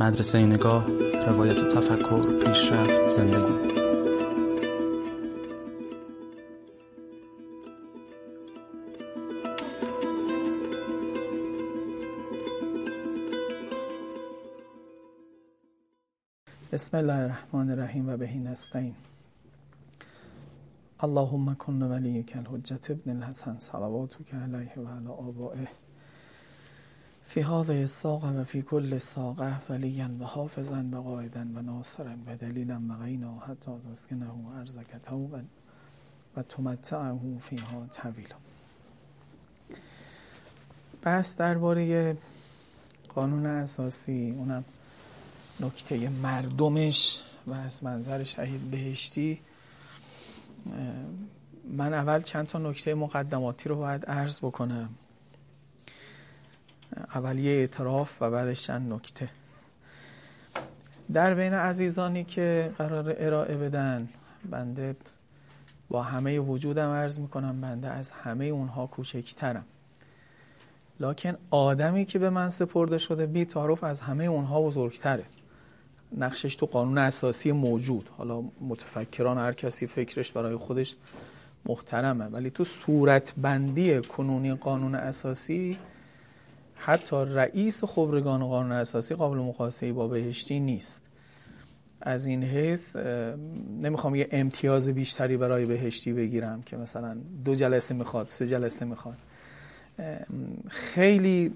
مدرسه نگاه روایت تفکر پیشرفت زندگی. بسم الله الرحمن الرحیم و بهی نستعین. اللهم کن ولیک الحجت ابن الحسن صلواتک علیه و علی آبائه. فی هذه الساقه و فی کل ساقه ولیا و حافظا و قائدا و ناصرا و دلیلا و غینا حتی تسکنه ارزک توبا و تمتعه فیها طویلا بحث درباره قانون اساسی اونم نکته مردمش و از منظر شهید بهشتی. من اول چند تا نکته مقدماتی رو باید عرض بکنم. اول یه اعتراف و بعدش چند نکته. در بین عزیزانی که قرار ارائه بدن بنده با همه وجودم عرض می‌کنم بنده از همه اونها کوچکترم. لکن آدمی که به من سپرده شده بی تعارف از همه اونها بزرگتره. نقشش تو قانون اساسی موجود. حالا متفکران هر کسی فکرش برای خودش محترمه. ولی تو صورت بندی کنونی قانون اساسی حتی رئیس خبرگان قانون اساسی قابل مقایسه با بهشتی نیست. از این حیث نمی‌خوام یه امتیاز بیشتری برای بهشتی بگیرم که مثلا دو جلسه می‌خواد سه جلسه می‌خواد. خیلی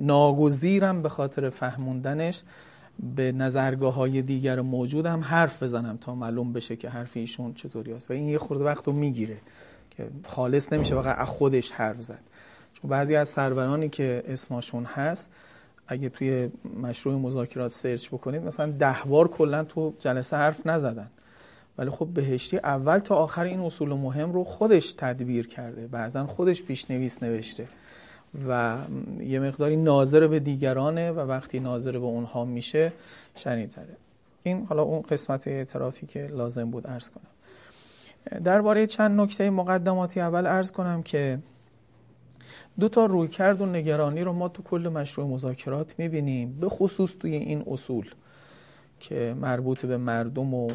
ناگزیرم به خاطر فهموندنش. به نظرگاه های دیگر هم حرف بزنم تا معلوم بشه که حرف ایشون چطوری است. و این یه خورده وقت رو می‌گیره که خالص نمیشه واقعا از خودش حرف زد. چون بعضی از سرورانی که اسمشون هست اگه توی مشروع مذاکرات سرچ بکنید مثلا ده بار کلا تو جلسه حرف نزدن. ولی خب بهشتی اول تا آخر این اصول مهم رو خودش تدبیر کرده. بعضا خودش پیشنویس نوشته و یه مقداری ناظر به دیگرانه و وقتی ناظر به اونها میشه شنیدتره این حالا اون قسمت اعترافی که لازم بود ارز کنم. درباره چند نکته مقدماتی اول ارز کنم که دو تا رویکرد و نگرانی رو ما تو کل مشروع مذاکرات می‌بینیم به خصوص توی این اصول که مربوط به مردم و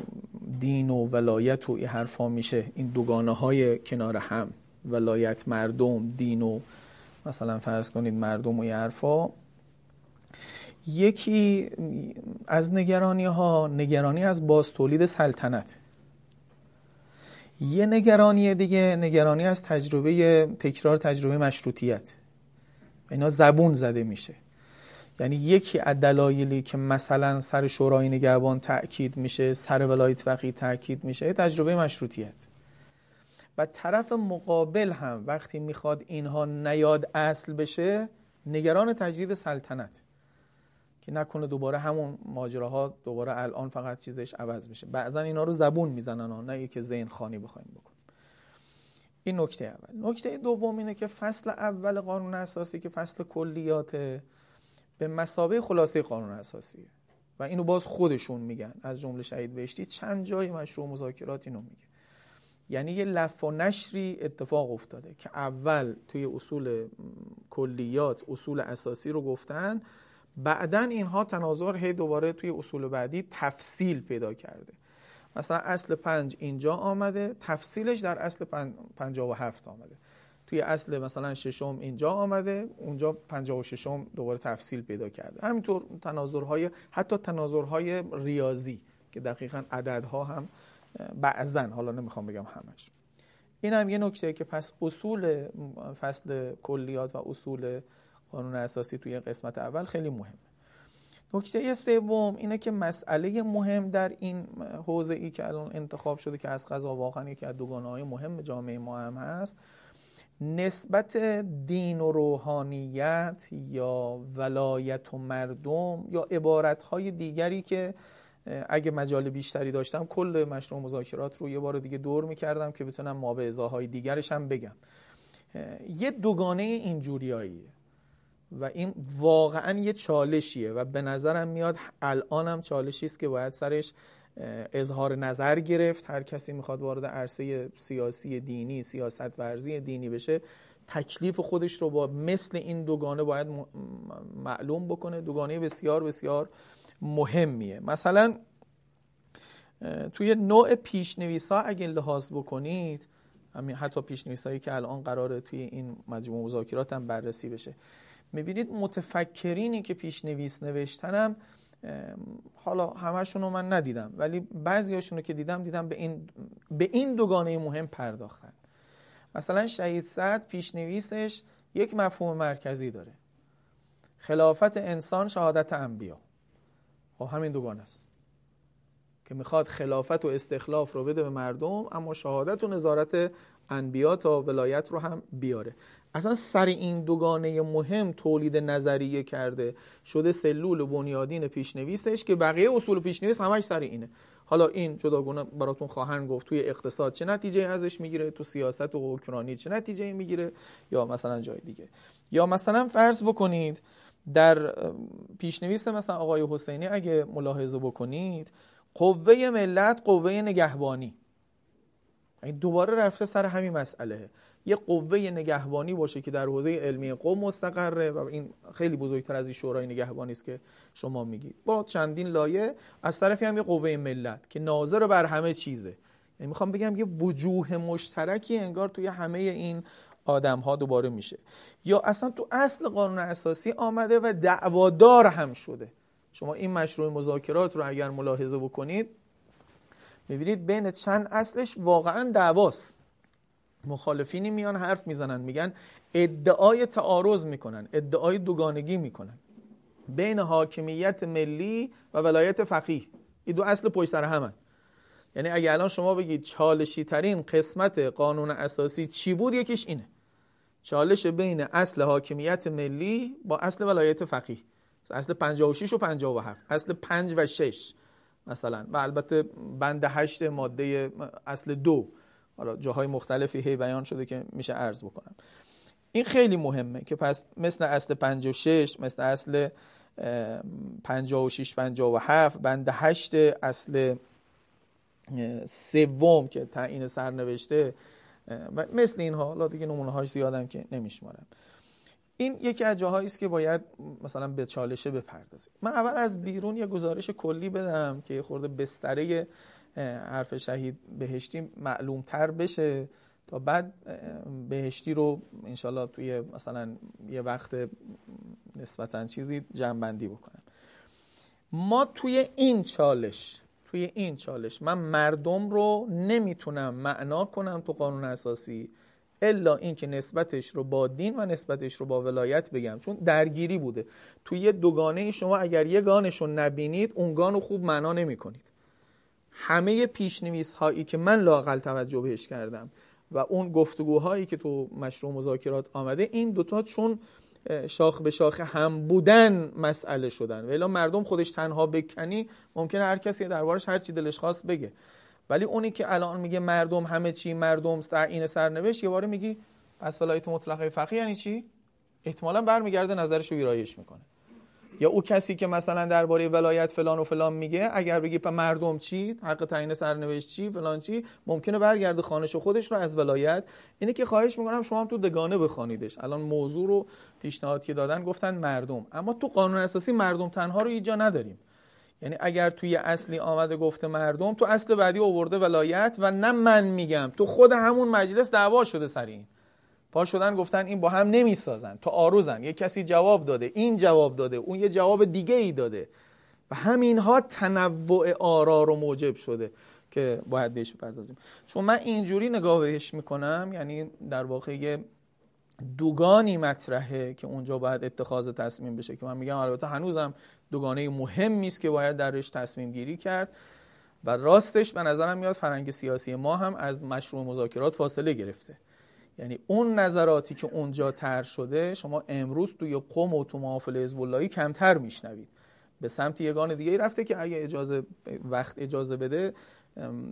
دین و ولایت و این حرفا میشه. این دوگانه های کنار هم ولایت مردم دین و مثلا فرض کنید مردم و حرفا. یکی از نگرانی ها نگرانی از باز تولید سلطنت. یه نگرانی دیگه نگرانی از تجربه تکرار تجربه مشروطیت. اینا زبون زده میشه. یعنی یکی از دلایلی که مثلا سر شورای نگهبان تاکید میشه سر ولایت فقیه تاکید میشه تجربه مشروطیت. و طرف مقابل هم وقتی می‌خواد اینها نیاد اصل بشه نگران تجدید سلطنت. که نکنه دوباره همون ماجراها دوباره الان فقط چیزش عوض بشه. بعضا اینا رو زبون می‌زنن نه که ذهن خانی بخوایم بکن این نکته اول. نکته دوم اینه که فصل اول قانون اساسی که فصل کلیات به مسابه خلاصه قانون اساسیه. و اینو باز خودشون میگن. از جمله شهید بهشتی چند جای مشروع مذاکرات اینو میگه. یعنی یه لف و نشری اتفاق افتاده که اول توی اصول کلیات اصول اساسی رو گفتن بعدا اینها تناظر هی دوباره توی اصول بعدی تفصیل پیدا کرده. مثلا اصل پنج اینجا آمده تفصیلش در اصل پنجا و هفت آمده. توی اصل مثلا ششم اینجا آمده اونجا پنجا و ششم دوباره تفصیل پیدا کرده. همینطور تناظرهای حتی تناظرهای ریاضی که دقیقا عددها هم بعضا حالا نمی‌خوام بگم همش. این هم یه نکته که پس اصول فصل کلیات و اصول قانون اساسی توی قسمت اول خیلی مهمه. نکته سوم اینه که مسئله مهم در این حوزه ای که الان انتخاب شده که از قضا واقعا یکی از دوگانه های مهم جامعه ما هم هست نسبت دین و روحانیت یا ولایت و مردم یا عبارت های دیگری که اگه مجال بیشتری داشتم کل مشروع مذاکرات رو یه بار دیگه دور می‌کردم که بتونم ما به های دیگرش هم بگم. یه دوگانه اینجوریاییه. و این واقعا یه چالشیه و به نظرم میاد الانم چالشی است که باید سرش اظهار نظر گرفت. هر کسی می‌خواد وارد عرصه سیاسی دینی سیاست ورزی دینی بشه تکلیف خودش رو با مثل این دوگانه باید معلوم بکنه. دوگانه بسیار بسیار مهمیه. مثلا توی نوع پیشنویس ها اگه لحاظ بکنید حتی پیشنویس هایی که الان قراره توی این مجموع مذاکرات هم بررسی بشه. می‌بینید متفکرینی که پیشنویس نوشتنم حالا همشون رو من ندیدم ولی بعضیاشون رو که دیدم دیدم به این, به این دوگانه مهم پرداختن. مثلا شهید سعد پیشنویسش یک مفهوم مرکزی داره. خلافت انسان شهادت انبیا. خب همین دوگانه است. که می‌خواد خلافت و استخلاف رو بده به مردم اما شهادت و نظارت انبیا تا ولایت رو هم بیاره. اصلا سر این دوگانه مهم تولید نظریه کرده شده سلول بنیادین پیشنویسش که بقیه اصول پیشنویس همش سر اینه. حالا این جداگونه براتون خواهند گفت توی اقتصاد چه نتیجه ازش می‌گیره تو سیاست و حکمرانی چه نتیجه می‌گیره یا مثلا جای دیگه. یا مثلا فرض بکنید در پیشنویس مثلا آقای حسینی اگه ملاحظه بکنید قوه ملت قوه نگهبانی. دوباره رفته سر همین مسئله. یه قوه نگهبانی باشه که در حوزه علمی قوم مستقره و این خیلی بزرگتر از این شورای نگهبانی است که شما میگید. با چندین لایه از طرفی هم یه قوه ملت که ناظر بر همه چیزه. یعنی می‌خوام بگم یه وجوه مشترکی انگار توی همه این آدم ها دوباره میشه. یا اصلا تو اصل قانون اساسی آمده و دعوادار هم شده. شما این مشروع مذاکرات رو اگر ملاحظه بکنید می‌بینید بین چند اصلش واقعا دعواست. مخالفینی میان حرف می‌زنن میگن ادعای تعارض می‌کنن ادعای دوگانگی می‌کنن. بین حاکمیت ملی و ولایت فقیه. این دو اصل پشت سر همن. یعنی اگه الان شما بگید چالشی ترین قسمت قانون اساسی چی بود یکیش اینه. چالش بین اصل حاکمیت ملی با اصل ولایت فقیه. اصل 56 و 57 اصل 5 و 6 مثلا. و البته بند 8 ماده اصل دو حالا جاهای مختلفی هی بیان شده که میشه عرض بکنم. این خیلی مهمه که پس مثل اصل 56 مثل اصل 56 57 بند 8 اصل سوم که تعیین سرنوشته مثل اینها حالا دیگه نمونه هاش زیادم که نمیشمارم. این یکی از جاهایی است که باید مثلا به چالشه بپردازیم من اول از بیرون یه گزارش کلی بدم که خورده بستره حرف شهید بهشتی معلوم تر بشه تا بعد بهشتی رو انشالله توی مثلا یه وقت نسبتا چیزی جمعبندی بکنم. ما توی این چالش توی این چالش من مردم رو نمی‌تونم معنا کنم تو قانون اساسی. الا اینکه نسبتش رو با دین و نسبتش رو با ولایت بگم. چون درگیری بوده. توی یه دوگانه شما اگر یه گانش رو نبینید اون گان رو خوب معنا نمی کنید. همه پیشنویس هایی که من لاقل توجه بهش کردم و اون گفتگوهایی که تو مشروع مذاکرات آمده این دوتا چون شاخ به شاخ هم بودن مسئله شدن. و مردم خودش تنها بکنی ممکنه هر کسی دربارش هر چی دلش خواست بگه. ولی اونی که الان میگه مردم همه چی مردم این سرنوشت یه باره میگی از ولایت مطلقه فقیه یعنی چی؟ احتمالا برمیگرده نظرش رو ویرایش می‌کنه. یا او کسی که مثلا درباره ولایت فلان و فلان میگه اگر بگی مردم چی؟ حق تعیین سرنوشت چی؟ فلان چی؟ ممکنه برگرده خانش خودش رو از ولایت. اینه که خواهش می‌کنم شما هم تو دگانه بخوانیدش. الان موضوع رو پیشنهادی دادن گفتن مردم. اما تو قانون اساسی مردم تنها رو اینجا نداریم. یعنی اگر توی اصلی آمده گفته مردم تو اصل بعدی آورده ولایت و نه من میگم. تو خود همون مجلس دعوا شده سر این. پا شدن گفتن این با هم نمی‌سازن. تو آروزن یه کسی جواب داده این جواب داده اون یه جواب دیگه ای داده. و همینها تنوع آرا رو موجب شده که باید بهش بپردازیم. چون من اینجوری نگاه بهش می‌کنم یعنی در واقع یه دوگانی مطرحه که اونجا باید اتخاذ تصمیم بشه که من میگم البته هنوزم دوگانه مهمی است که باید درش تصمیم گیری کرد و راستش به نظرم میاد فرنگ سیاسی ما هم از مشروع مذاکرات فاصله گرفته. یعنی اون نظراتی که اونجا تر شده شما امروز توی قوم و تو محافل حزب کمتر میشنوید. به سمت یگان دیگه رفته که اگه اجازه وقت اجازه بده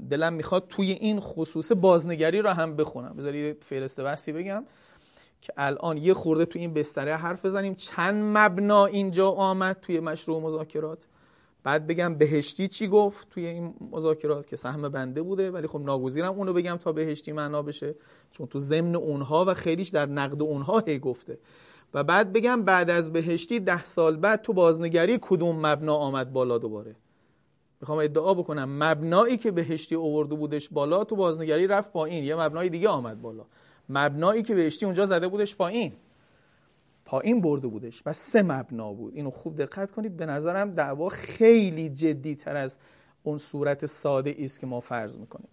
دلم می‌خواد توی این خصوص بازنگری رو هم بخونم. بذارید فهرست بحثی بگم. که الان یه خورده توی این بستره حرف بزنیم. چند مبنا اینجا آمد توی مشروع مذاکرات؟ بعد بگم بهشتی چی گفت توی این مذاکرات که سهم بنده بوده ولی خب ناگزیرم اونو بگم تا بهشتی معنا بشه چون تو ضمن اونها و خیلیش در نقد اونها هی گفته. و بعد بگم بعد از بهشتی ده سال بعد تو بازنگری کدوم مبنا آمد بالا دوباره؟ می‌خوام ادعا بکنم مبنایی که بهشتی اوورده بودش بالا تو بازنگری رفت پایین یه مبنای دیگه آمد بالا. مبنایی که بهشتی اونجا زده بودش پایین. پایین برده بودش و سه مبنا بود. اینو خوب دقت کنید. به نظرم دعوا خیلی جدی تر از اون صورت ساده است که ما فرض می‌کنیم.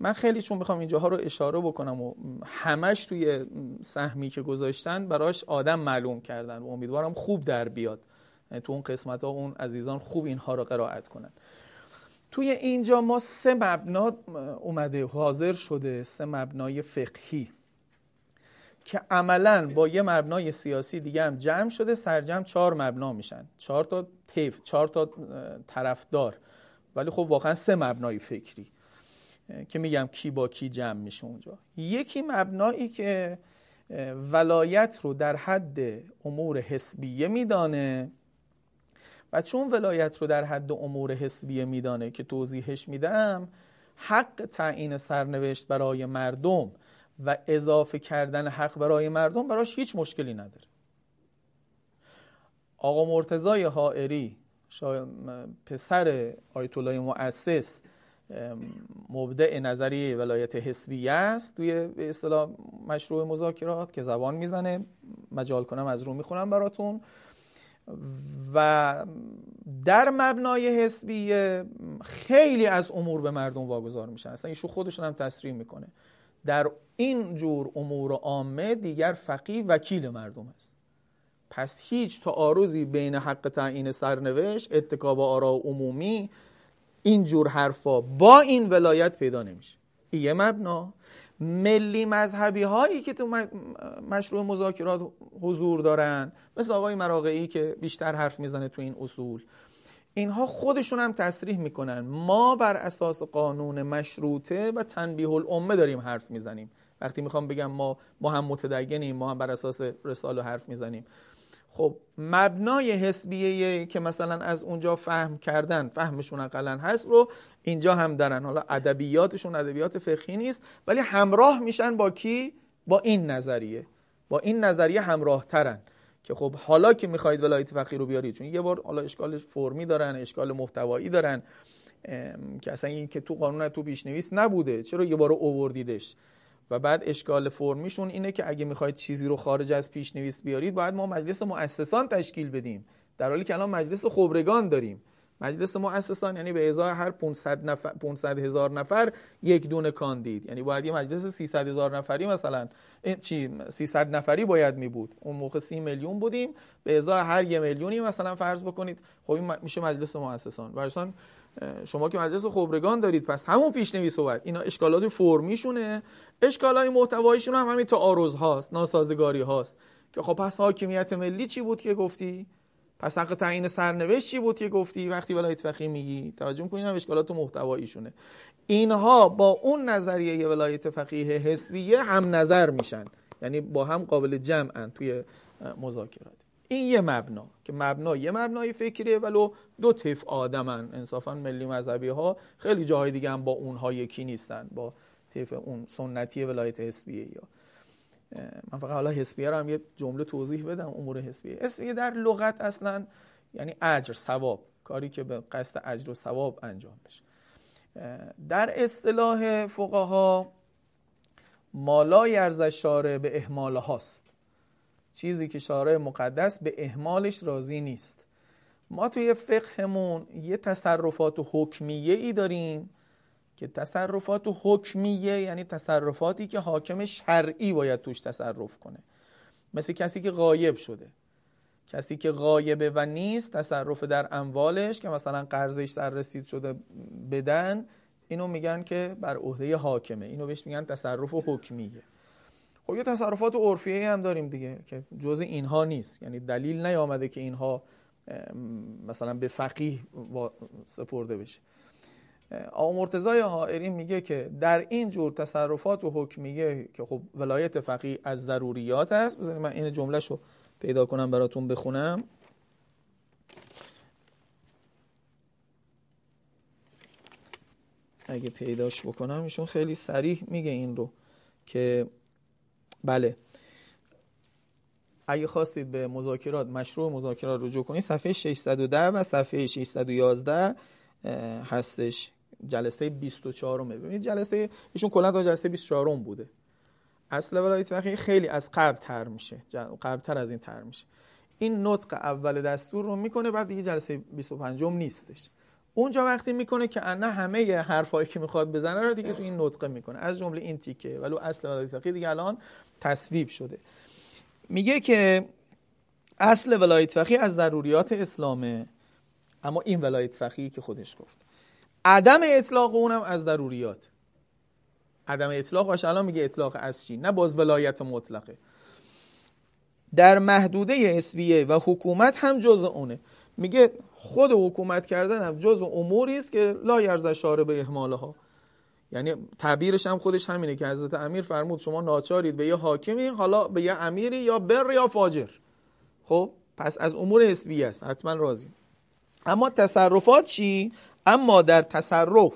من خیلی چون می‌خوام اینجاها رو اشاره بکنم و همش توی سهمی که گذاشتن براش آدم معلوم کردن و امیدوارم خوب در بیاد. یعنی تو اون قسمت ها اون عزیزان خوب اینها رو قرائت کنن. توی اینجا ما سه مبنا اومده حاضر شده سه مبنای فقهی. که عملا با یه مبنای سیاسی دیگه هم جمع شده سرجم چهار مبنا میشن. چهار تا تیف چهار تا طرفدار. ولی خب واقعا سه مبنای فکری که میگم کی با کی جمع میشه اونجا. یکی مبنایی که ولایت رو در حد امور حسبیه میدانه و چون ولایت رو در حد امور حسبیه میدانه که توضیحش میدم حق تعیین سرنوشت برای مردم و اضافه کردن حق برای مردم براش هیچ مشکلی نداره. آقا مرتضای حائری پسر آیت الله مؤسس مبدع نظریه ولایت حسبیه است. توی به اصطلاح مشروع مذاکرات که زبان می‌زنه مجال کنم از رو می‌خونم براتون. و در مبنای حسبیه خیلی از امور به مردم واگذار میشن. اصلا ایشو خودشون هم تصریح می‌کنه. در این جور امور عامه دیگر فقیه وکیل مردم است. پس هیچ تعارضی بین حق تعیین سرنوشت اتکاب آرا عمومی این جور حرفا با این ولایت پیدا نمیشه. یه مبنا. ملی مذهبی هایی که تو مشروع مذاکرات حضور دارن مثل آقای مراقعی که بیشتر حرف می‌زنه تو این اصول. اینها خودشون هم تصریح می‌کنن. ما بر اساس قانون مشروطه و تنبیه الامه داریم حرف می‌زنیم. وقتی می‌خوام بگم ما ما هم متدینیم ما هم بر اساس رساله حرف می‌زنیم. خب مبنای حسبیه که مثلا از اونجا فهم کردن فهمشون اقلا هست رو اینجا هم دارن. حالا ادبیاتشون ادبیات فقهی نیست ولی همراه میشن با کی؟ با این نظریه. با این نظریه همراه ترن که خب حالا که می‌خواهید ولایت فقیه رو بیارید چون یه بار حالا اشکال فرمی دارن اشکال محتوایی دارن که اصلا این که تو قانون تو پیشنویس نبوده چرا یه بار اووردیدش؟ و بعد اشکال فرمیشون اینه که اگه می‌خواید چیزی رو خارج از پیشنویس بیارید باید ما مجلس مؤسسان تشکیل بدیم. در حالی که الان مجلس خبرگان داریم. مجلس مؤسسان یعنی به ازای هر 500 نفر 500 هزار نفر یک دونه کاندید یعنی باید یه مجلس 300 هزار نفری مثلا چی 300 نفری باید می بود. اون موقع 30 میلیون بودیم. به ازای هر یه میلیونی مثلا فرض بکنید. خب این میشه مجلس مؤسسان. و شما که مجلس خبرگان دارید پس همون پیشنویس باید. اینا اشکالات فرمیشونه. اشکالای محتواییشون هم همین تعارض هاست ناسازگاری هاست که خب پس حاکمیت ملی چی بود که گفتی؟ پس حق تعیین سرنوشت چی بود که گفتی وقتی ولایت فقیه میگی. توجه می‌کنید هم اشکالات محتواییشونه. اینها با اون نظریه ولایت فقیه حسبیه هم نظر میشن. یعنی با هم قابل جمعن توی مذاکرات. این یه مبنا که مبنا یه مبنای فکریه ولو دو طیف آدمن. انصافا ملی مذهبی ها خیلی جاهای دیگه هم با اونها یکی نیستن با طیف اون سنتی ولایت حسبیه یا. من فقط حالا حسبیه رو هم یه جمله توضیح بدم امور حسبیه. حسبیه در لغت اصلا یعنی اجر ثواب کاری که به قصد اجر و ثواب انجام بشه در اصطلاح فقها مالای ارزش شارع به اهمال هاست. چیزی که شارع مقدس به اهمالش راضی نیست. ما توی فقهمون یه تصرفات و حکمیه ای داریم که تصرفات و حکمیه یعنی تصرفاتی که حاکم شرعی باید توش تصرف کنه. مثل کسی که غایب شده. کسی که غایبه و نیست تصرف در اموالش که مثلا قرضش سر رسید شده بدن اینو میگن که بر عهده حاکمه. اینو بهش میگن تصرف و حکمیه. خب یه تصرفات عرفیه هم داریم دیگه که جز اینها نیست. یعنی دلیل نیامده که اینها مثلا به فقیه سپرده بشه. آقا مرتضای حائری میگه که در این جور تصرفات و حکمیه که خب ولایت فقیه از ضروریات است. بذارید من این جمله رو پیدا کنم براتون بخونم. اگه پیداش بکنم ایشون خیلی سریح میگه این رو که بله. اگه خواستید به مذاکرات مشروع مذاکرات رجوع کنید صفحه 610 و صفحه 611 هستش. جلسه 24 م ببینید جلسه ایشون کلا تا جلسه 24 م بوده. اصل ولایت فقیه خیلی از قبل تر میشه. قبل تر از این تر میشه. این نطق اول دستور رو می‌کنه بعد دیگه جلسه 25 م نیستش. اونجا وقتی می‌کنه که انا همه حرفایی که می‌خواد بزنه رو دیگه تو این نطقه می‌کنه. از جمله این تیکه. ولو اصل ولایت فقیه دیگه الان تصویب شده. میگه که اصل ولایت فقیه از ضروریات اسلامه اما این ولایت فقیه که خودش گفت. عدم اطلاق اونم از ضروریات. عدم اطلاق باشه الان میگه اطلاق از چی؟ نه باز ولایت مطلقه. در محدوده اسبیه و حکومت هم جز اونه. میگه خود حکومت کردن هم جز اموری است که لا یرز شاره به ها یعنی تعبیرش هم خودش همینه که حضرت امیر فرمود شما ناچارید به یه حاکمی حالا به یه امیری یا بر یا فاجر. خب پس از امور حسبی است. حتما راضی. اما تصرفات چی؟ اما در تصرف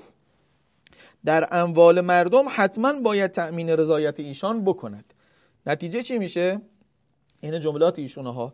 در اموال مردم حتما باید تأمین رضایت ایشان بکند. نتیجه چی میشه؟ این جملات ایشونه ها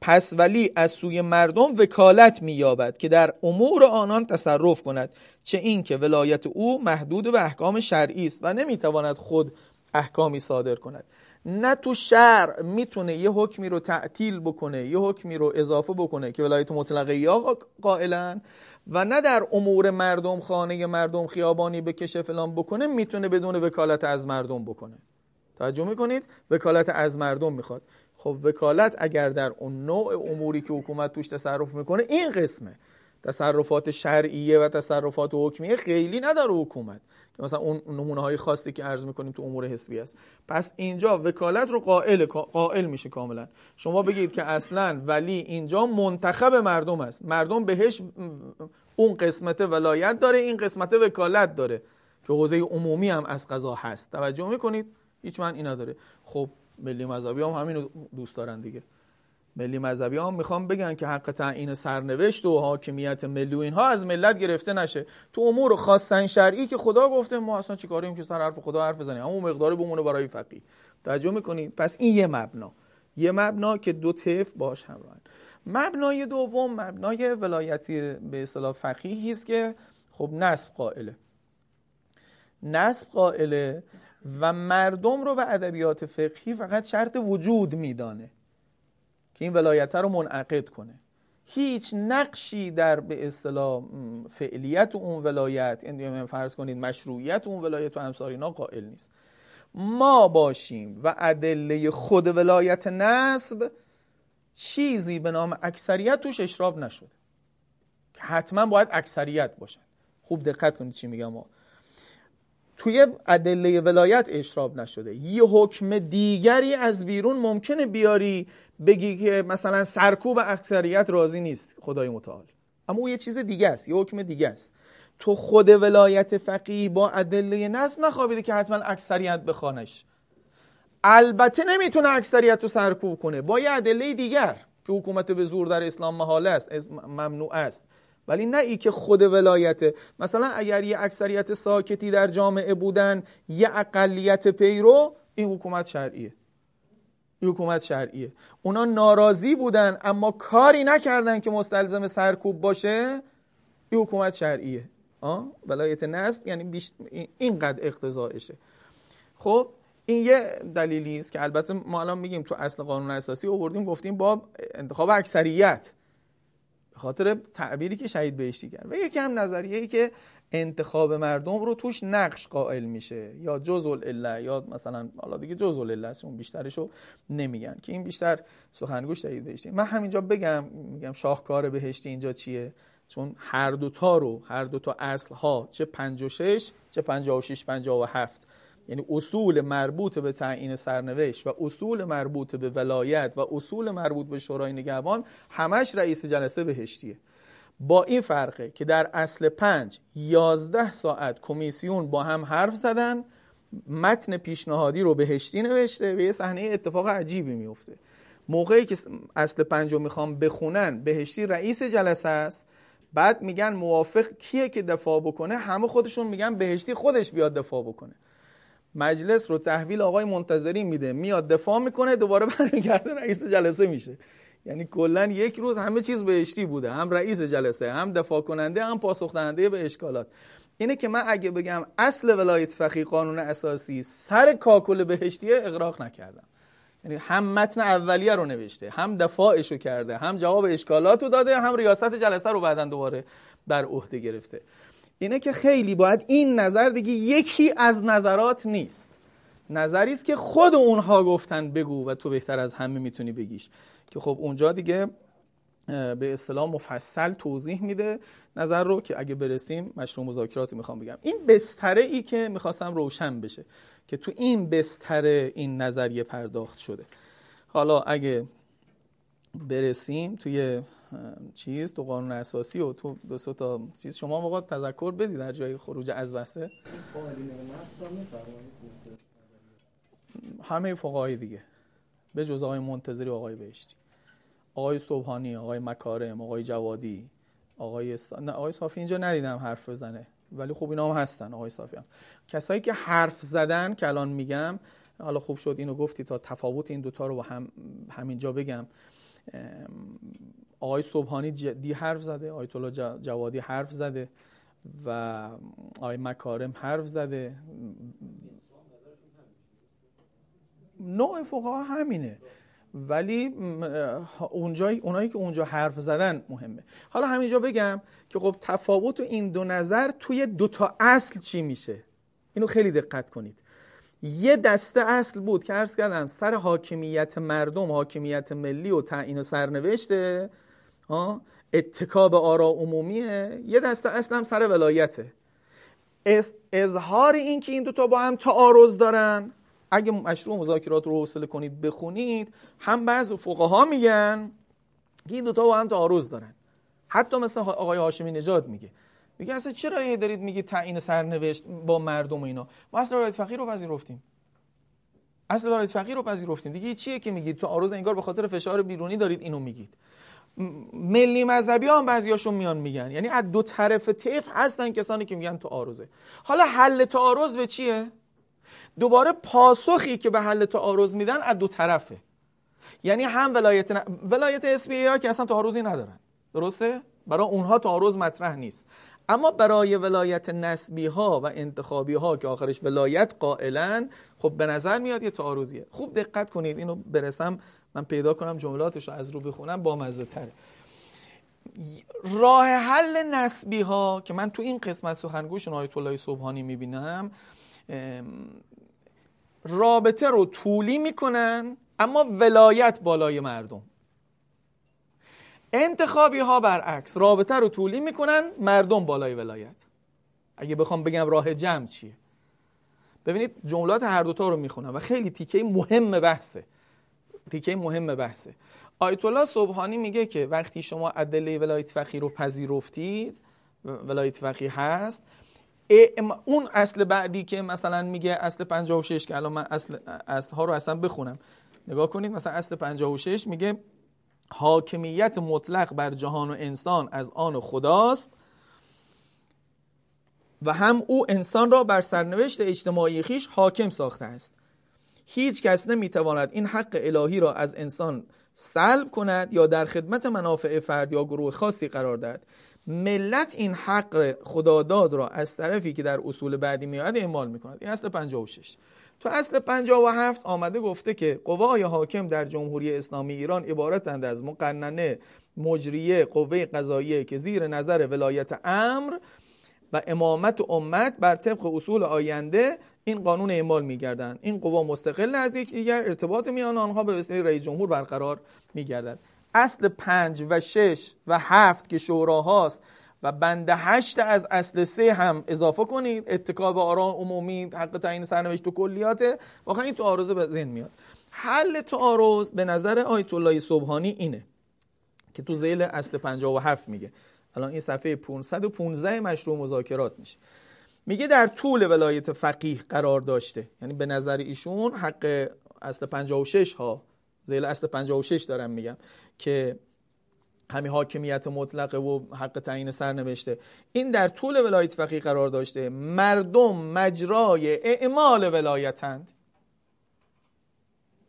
پس ولی از سوی مردم وکالت مییابد که در امور آنان تصرف کند چه این که ولایت او محدود به احکام شرعی است و نمی‌تواند خود احکامی صادر کند. نه تو شرع می‌تونه یه حکمی رو تعطیل بکنه یه حکمی رو اضافه بکنه که ولایت مطلقه یا قائلا و نه در امور مردم خانه مردم خیابانی بکشه فلان بکنه می‌تونه بدون وکالت از مردم بکنه. توجه می‌کنید؟ وکالت از مردم می‌خواد. خب وکالت اگر در اون نوع اموری که حکومت توش تصرف می‌کنه این قسمه. تصرفات شرعیه و تصرفات حکمیه خیلی نداره حکومت. که مثلا اون نمونه های خاصی که عرض می‌کنیم تو امور حسبی است پس اینجا وکالت رو قائل قائل میشه کاملا. شما بگید که اصلا ولی اینجا منتخب مردم است. مردم بهش اون قسمت ولایت داره این قسمت وکالت داره. که حوزه عمومی هم از قضا هست. توجه می‌کنید؟ هیچ من اینا داره خب ملی مذهبی هم همین دوست دارن دیگه. ملی مذهبی. هم می‌خوام بگن که حق تعیین سرنوشت و حاکمیت ملی و اینها از ملت گرفته نشه. تو امور خاصن شرعی که خدا گفته ما اصلا چیکاریم که سر حرف خدا حرف بزنیم؟ همون مقداری بمونه برای فقیه. توجه می‌کنید پس این یه مبنا. یه مبنا که دو طیف باش همراهن. مبنای دوم مبنای ولایتی به اصطلاح فقیهی است که خب نصب قائله. نصب قائله و مردم رو به ادبیات فقهی فقط شرط وجود میدانه. که این ولایت رو منعقد کنه. هیچ نقشی در به اصطلاح فعلیت اون ولایت این فرض کنید مشروعیت اون ولایت و امثال اینا قائل نیست. ما باشیم و ادله خود ولایت نسب چیزی به نام اکثریت توش اشراب نشده. که حتما باید اکثریت باشن. خوب دقت کنید چی میگم. ما توی ادله ولایت اشراب نشده. یه حکم دیگری از بیرون ممکنه بیاری بگی که مثلا سرکوب اکثریت راضی نیست خدای متعال. اما او یه چیز دیگه است یه حکم دیگه است. تو خود ولایت فقیه با ادله نصب نخوابیده که حتما اکثریت بخوانش البته نمی‌تونه اکثریت رو سرکوب کنه. با یه ادله دیگر که حکومت به زور در اسلام محاله است ممنوع است. ولی نه ای که خود ولایته. مثلا اگر یه اکثریت ساکتی در جامعه بودن یه اقلیت پیرو این حکومت شرعیه. این حکومت شرعیه. اونا ناراضی بودن اما کاری نکردن که مستلزم سرکوب باشه. این حکومت شرعیه. آه؟ ولایت نصب یعنی بیشت... اینقدر اقتضاعشه. خب این یه دلیلی است که البته ما الان میگیم تو اصل قانون اساسی آوردیم گفتیم با انتخاب اکثریت. خاطر تعبیری که شهید بهشتی کرد. و یکی هم نظریه ای که انتخاب مردم رو توش نقش قائل میشه. یا جزء العله یا مثلا حالا دیگه جزء العله است اون بیشترش رو نمیگن که این بیشتر سخنگوش شهید بهشتی. من همینجا بگم میگم شاهکار بهشتی اینجا چیه؟ چون هر دوتا رو هر دوتا اصل ها چه 56 چه 56 57 یعنی اصول مربوط به تعیین سرنوشت و اصول مربوط به ولایت و اصول مربوط به شورای نگهبان همش رئیس جلسه بهشتیه. با این فرقه که در اصل پنج یازده ساعت کمیسیون با هم حرف زدن متن پیشنهادی رو بهشتی نوشته و یه صحنه اتفاق عجیبی میفته. موقعی که اصل پنج رو می‌خوام بخونن بهشتی رئیس جلسه است. بعد میگن موافق کیه که دفاع بکنه؟ همه خودشون میگن بهشتی خودش بیاد دفاع بکنه. مجلس رو تحویل آقای منتظری میده. میاد دفاع می‌کنه دوباره برمیگرده رئیس جلسه میشه. یعنی کلا یک روز همه چیز بهشتی بوده. هم رئیس جلسه هم دفاع کننده هم پاسخ دهنده به اشکالات. اینه که من اگه بگم اصل ولایت فقیه قانون اساسی سر کاکل بهشتیه اغراق نکردم. یعنی هم متن اولیه رو نوشته هم دفاعش رو کرده هم جواب اشکالات رو داده هم ریاست جلسه رو بعدا دوباره بر عهده گرفته. اینه که خیلی باید این نظر دیگه یکی از نظرات نیست. نظری است که خود اونها گفتن بگو و تو بهتر از همه می‌تونی بگیش. که خب اونجا دیگه به اصطلاح مفصل توضیح میده نظر رو که اگه برسیم مشروع مذاکراتی می‌خوام بگم. این بستره ای که می‌خواستم روشن بشه که تو این بستره این نظریه پرداخت شده. حالا اگه برسیم توی چیز تو قانون اساسی و تو دو تا چیز. شما موقع تذکر بدید در جای خروج از بسته همه فقهای دیگه. به جز آقای منتظری آقای بهشتی. آقای صبحانی آقای مکارم آقای جوادی آقای نه آقای صافی اینجا ندیدم حرف بزنه. ولی خوب اینا هم هستن آقای صافی هم. کسایی که حرف زدن که الان میگم حالا خوب شد اینو گفتی تا تفاوت این دوتا رو با هم همینجا بگم. آقای صبحانی دی حرف زده آیت الله جوادی حرف زده و آقای مکارم حرف زده. نوع فقها همینه. ولی اونجایی اونایی که اونجا حرف زدن مهمه. حالا همینجا بگم که خب تفاوت این دو نظر توی دو تا اصل چی میشه؟ اینو خیلی دقت کنید. یه دسته اصل بود که عرض کردم سر حاکمیت مردم حاکمیت ملی و تعیین و سرنوشته اتکاب آرا عمومیه؟ یه دسته اصل هم سر ولایته. اظهار این که این دوتا با هم تعارض دارن. اگه مشروع مذاکرات رو حوصله کنید بخونید هم بعض فقها میگن که این دوتا با هم تعارض دارن. حتی مثل آقای هاشمی نژاد میگه. میگه اصلا چرا دارید میگی تعیین سرنوشت با مردم و اینا؟ ما اصلا ولایت فقیه رو پذیرفتیم. اصل ولایت فقیه رو پذیرفتیم. دیگه چیه که میگید؟ تو عارض انگار به خاطر فشار بیرونی دارید اینو میگید. ملی مذهبی هم بعضیاشون میان میگن. یعنی از دو طرف طیف هستن کسانی که میگن تو عارضه حالا حل تعارض به چیه؟ دوباره پاسخی که به حل تعارض میدن از دو طرفه. یعنی هم ولایت ن... ولایت اسبی ها که اصلا تعارضی ندارن. درسته؟ برای اونها تعارض مطرح نیست. اما برای ولایت نسبی ها و انتخابی ها که آخرش ولایت قائلن خب به نظر میاد یه تعارضیه. خوب دقت کنید اینو برسم. من پیدا کنم جملاتش رو از رو بخونم با مزه تره راه حل نسبی ها که من تو این قسمت سخنگوش آیت الله صبحانی می‌بینم رابطه رو طولی می‌کنن اما ولایت بالای مردم. انتخابی ها برعکس رابطه رو طولی می‌کنن مردم بالای ولایت. اگه بخوام بگم راه جمع چیه؟ ببینید جملات هر دوتا رو می‌خونم و خیلی تیکه مهم بحثه. تیکه مهم بحثه. آیت الله صبحانی میگه که وقتی شما ادله ولایت فقیه رو پذیرفتید ولایت فقیه هست اون اصل بعدی که مثلا میگه اصل 56 که الان من اصل اصل ها رو اصلا بخونم. نگاه کنید مثلا اصل 56 میگه حاکمیت مطلق بر جهان و انسان از آن خداست و هم او انسان را بر سرنوشت اجتماعی خیش حاکم ساخته است. هیچ کس نمی‌تواند این حق الهی را از انسان سلب کند یا در خدمت منافع فرد یا گروه خاصی قرار دهد. ملت این حق خداداد را از طرفی که در اصول بعدی میاد اعمال می‌کند. این اصل 56 تو اصل 57 آمده گفته که قوای حاکم در جمهوری اسلامی ایران عبارتند از مقننه مجریه قوه قضاییه که زیر نظر ولایت امر و امامت و امت بر طبق اصول آینده این قانون اعمال میگردند. این قوا مستقل از یکدیگر ارتباط میان آنها به وسیله رئیس جمهور برقرار میگردد. اصل پنج و شش و هفت که شوراهاست و بند هشت از اصل سه هم اضافه کنید. اتکاب آرا عمومی حق تعیین سرنوشت و کلیاته واقعا این تعارض به ذهن میاد. حل تعارض به نظر آیت الله صبحانی اینه که تو ذیل اصل 57 میگه. الان این صفحه 515 مشروع مذاکرات میشه. میگه در طول ولایت فقیه قرار داشته. یعنی به نظر ایشون حق اصل 56 ها ذیل اصل 56 دارم میگم که همین حاکمیت مطلقه و حق تعیین سرنوشته. این در طول ولایت فقیه قرار داشته. مردم مجرای اعمال ولایتند.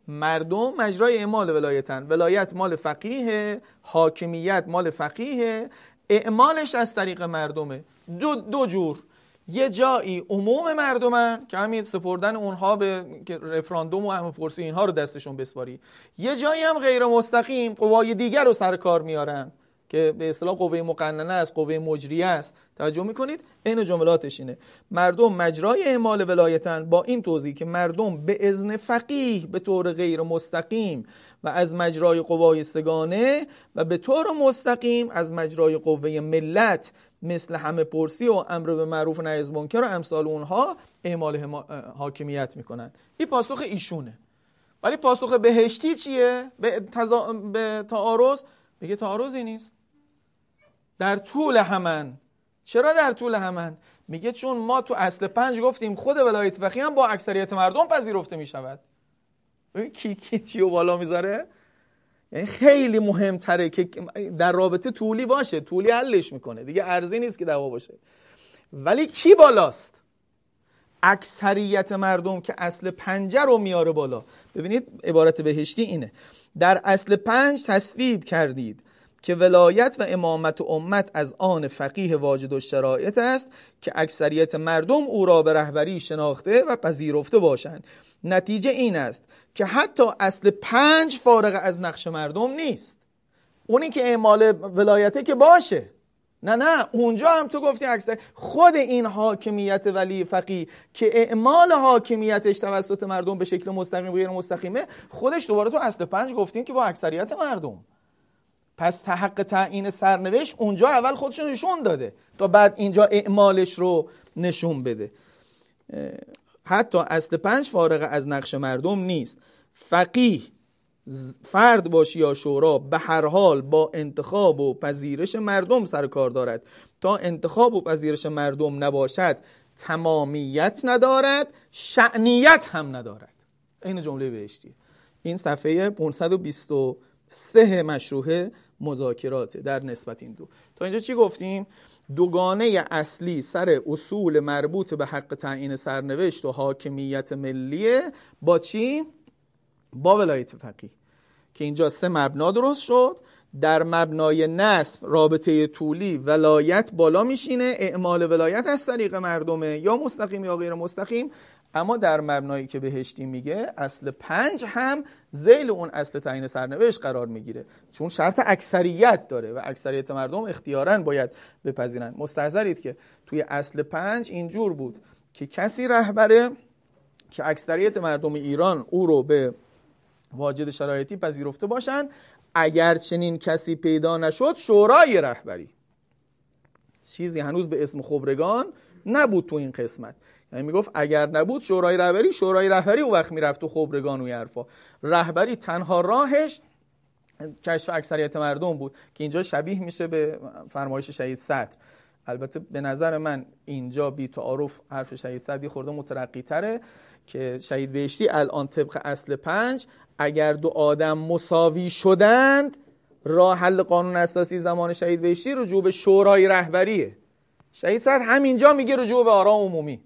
مردم مجرای اعمال ولایتند. ولایت مال فقیه حاکمیت مال فقیه. اعمالش از طریق مردمه. دو, دو جور. یه جایی عموم مردمن که همین سپردن اونها به رفراندوم و همه پرسی اینها رو دستشون بسپاری. یه جایی هم غیر مستقیم قوای دیگر رو سر کار میارن که به اصطلاح قوه مقننه است قوه مجریه است. توجه می‌کنید؟ این جملاتش اینه. مردم مجرای اعمال ولایتن با این توضیح که مردم به اذن فقیه به طور غیر مستقیم و از مجرای قوای سگانه و به طور مستقیم از مجرای قوه ملت مثل همه پرسی و امر به معروف و نهی از منکر و امثال اونها اعمال حاکمیت می‌کنن. این پاسخ ایشونه. ولی پاسخ بهشتی چیه؟ به, تزا... به تعارض؟ میگه تعارضی نیست. در طول همن چرا در طول همن میگه چون ما تو اصل پنج گفتیم خود ولایت فقیه هم با اکثریت مردم پذیرفته می‌شود. کی کی چیو بالا می‌ذاره؟ یعنی خیلی مهمتره که در رابطه طولی باشه طولی حلش می‌کنه. دیگه ارزی نیست که دعوا باشه. ولی کی بالاست؟ اکثریت مردم که اصل پنجه رو میاره بالا. ببینید عبارت بهشتی اینه. در اصل پنج تصویب کردید. که ولایت و امامت و امت از آن فقیه واجد و شرایط است که اکثریت مردم او را به رهبری شناخته و پذیرفته باشند. نتیجه این است که حتی اصل پنج فارغ از نقش مردم نیست. اونی که اعمال ولایته که باشه. نه نه اونجا هم تو گفتی اکثر خود این حاکمیت ولی فقی که اعمال حاکمیتش توسط مردم به شکل مستقیم غیر مستقیمه خودش دوباره تو اصل پنج گفتیم که با اکثریت مردم. پس تحق تعیین سرنوشت اونجا اول خودش نشون داده تا بعد اینجا اعمالش رو نشون بده. حتی اصل پنج فارغ از نقش مردم نیست. فقیه فرد باشی یا شورا به هر حال با انتخاب و پذیرش مردم سر کار دارد. تا انتخاب و پذیرش مردم نباشد تمامیت ندارد شعنیت هم ندارد. این جمله بهشتی این صفحه 523 مشروع مذاکرات در نسبت این دو. تا اینجا چی گفتیم؟ دوگانه اصلی سر اصول مربوط به حق تعیین سرنوشت و حاکمیت ملیه با چی؟ با ولایت فقیه که اینجا سه مبنا درست شد. در مبنای نصب رابطه طولی ولایت بالا میشینه اعمال ولایت از طریق مردمه یا مستقیم یا غیر مستقیم اما در مبنایی که بهشتی میگه اصل پنج هم زیل اون اصل تعیین سرنوشت قرار می‌گیره. چون شرط اکثریت داره و اکثریت مردم اختیارا باید بپذیرن مستحضرید که توی اصل پنج اینجور بود که کسی رهبره که اکثریت مردم ایران او رو به واجد شرایطی پذیرفته باشن اگر چنین کسی پیدا نشد شورای رهبری. چیزی هنوز به اسم خبرگان نبود تو این قسمت. یعنی می‌گفت اگر نبود شورای رهبری شورای رهبری اون وقت می‌رفت تو خبرگان و حرفا. رهبری تنها راهش کشف اکثریت مردم بود که اینجا شبیه میشه به فرمایش شهید صدر. البته به نظر من اینجا بی تعارف حرف شهید صدر خورده مترقی تره که شهید بهشتی الان طبق اصل پنج اگر دو آدم مساوی شدند راه حل قانون اساسی زمان شهید بهشتی رجوع به شورای رهبریه. شهید صدر همینجا میگه رجوع به آرا عمومی.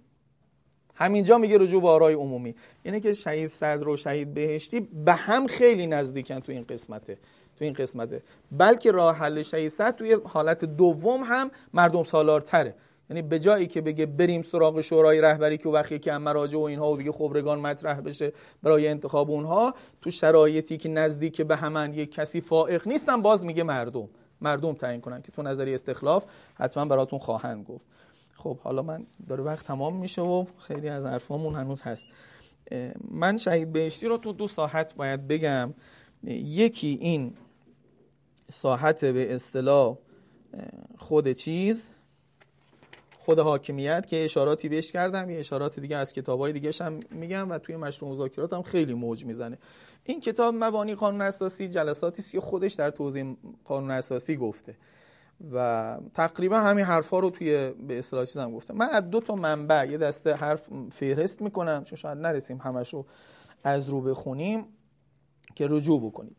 همینجا میگه رجوع به آرای عمومی. اینه که شهید صدر و شهید بهشتی به هم خیلی نزدیکن تو این قسمته تو این قسمته. بلکه راه حل شهید صدر توی حالت دوم هم مردم سالارتره. یعنی به جایی که بگه بریم سراغ شورای رهبری که وقتی که مراجع و اینها و دیگه خبرگان مطرح بشه برای انتخاب اونها تو شرایطی که نزدیک به همان یک کسی فائق نیستن باز میگه مردم. مردم تعیین کنن که تو نظری استخلاف حتما براتون خواهند گفت. خب حالا من داره وقت تمام میشه و خیلی از حرفامون هنوز هست. من شهید بهشتی رو تو دو ساحت باید بگم. یکی این ساحت به اصطلاح خود چیز خود حاکمیت که اشاراتی بهش کردم. یه اشارات دیگه از کتابای دیگه هم میگم و توی مشروع مذاکرات هم خیلی موج می‌زنه. این کتاب مبانی قانون اساسی جلساتی که خودش در توضیح قانون اساسی گفته. و تقریبا همین حرفا رو توی به اصطلاح چیزم گفتم. من از دو تا منبع یه دسته حرف فهرست می‌کنم چون شاید نرسیم همش رو از رو بخونیم که رجوع بکنید.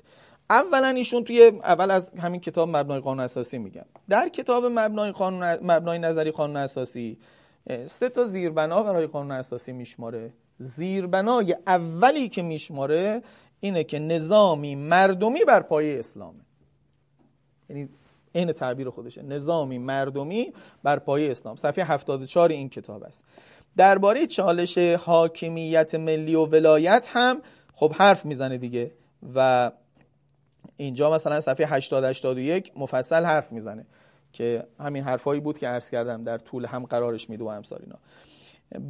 اولا ایشون توی اول از همین کتاب مبنای قانون اساسی میگن. در کتاب مبنای قانون مبنای نظری قانون اساسی سه تا زیربنا برای قانون اساسی میشماره. زیربنای اولی که میشماره اینه که نظامی مردمی بر پایه اسلامه. یعنی این تعبیر خودشه. نظامی مردمی بر پایه اسلام. صفحه 74 این کتاب است. درباره چالش حاکمیت ملی و ولایت هم خب حرف می‌زنه دیگه و اینجا مثلا صفحه 80 81 مفصل حرف می‌زنه که همین حرفایی بود که عرض کردم در طول هم قرارش میده و امثال اینا.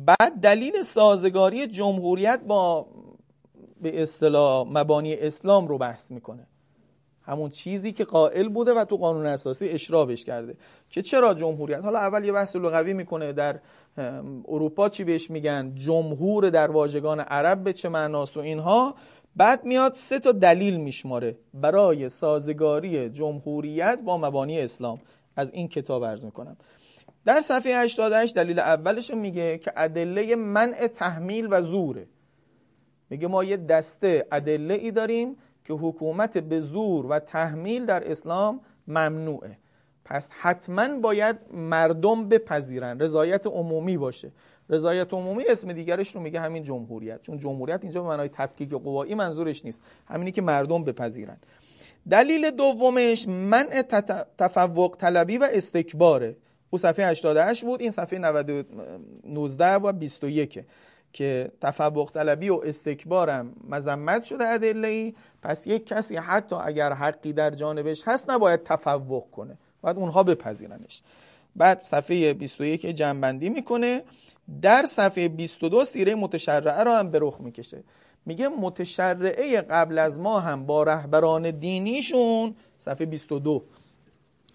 بعد دلیل سازگاری جمهوریت با به اصطلاح مبانی اسلام رو بحث می‌کنه. همون چیزی که قائل بوده و تو قانون اساسی اشرابش کرده. که چرا جمهوریت؟ حالا اول یه بحث لغوی می‌کنه در اروپا چی بهش میگن؟ جمهور در واژگان عرب به چه معناست و اینها. بعد میاد سه تا دلیل میشماره برای سازگاری جمهوریت با مبانی اسلام. از این کتاب ارز می‌کنم. در صفحه 88 دلیل اولش میگه که ادله منع تحمیل و زوره. میگه ما یه دسته ادله ای داریم که حکومت به زور و تحمیل در اسلام ممنوعه. پس حتما باید مردم بپذیرن رضایت عمومی باشه. رضایت عمومی اسم دیگرش رو میگه همین جمهوریت. چون جمهوریت اینجا به معنای تفکیک قوایی منظورش نیست. همینی که مردم بپذیرن. دلیل دومش منع تفوق طلبی و استکباره. او صفحه 88 بود این صفحه 19 و 21 که تفوق طلبی و استکبارم مذمت شده ادله ای پس یک کسی حتی اگر حقی در جانبش هست نباید تفوق کنه باید اونها بپذیرنش. بعد صفحه 21 جنبندی می‌کنه. در صفحه 22 سیره متشرعه رو هم به رخ می‌کشه. میگه متشرعه قبل از ما هم با رهبران دینیشون صفحه 22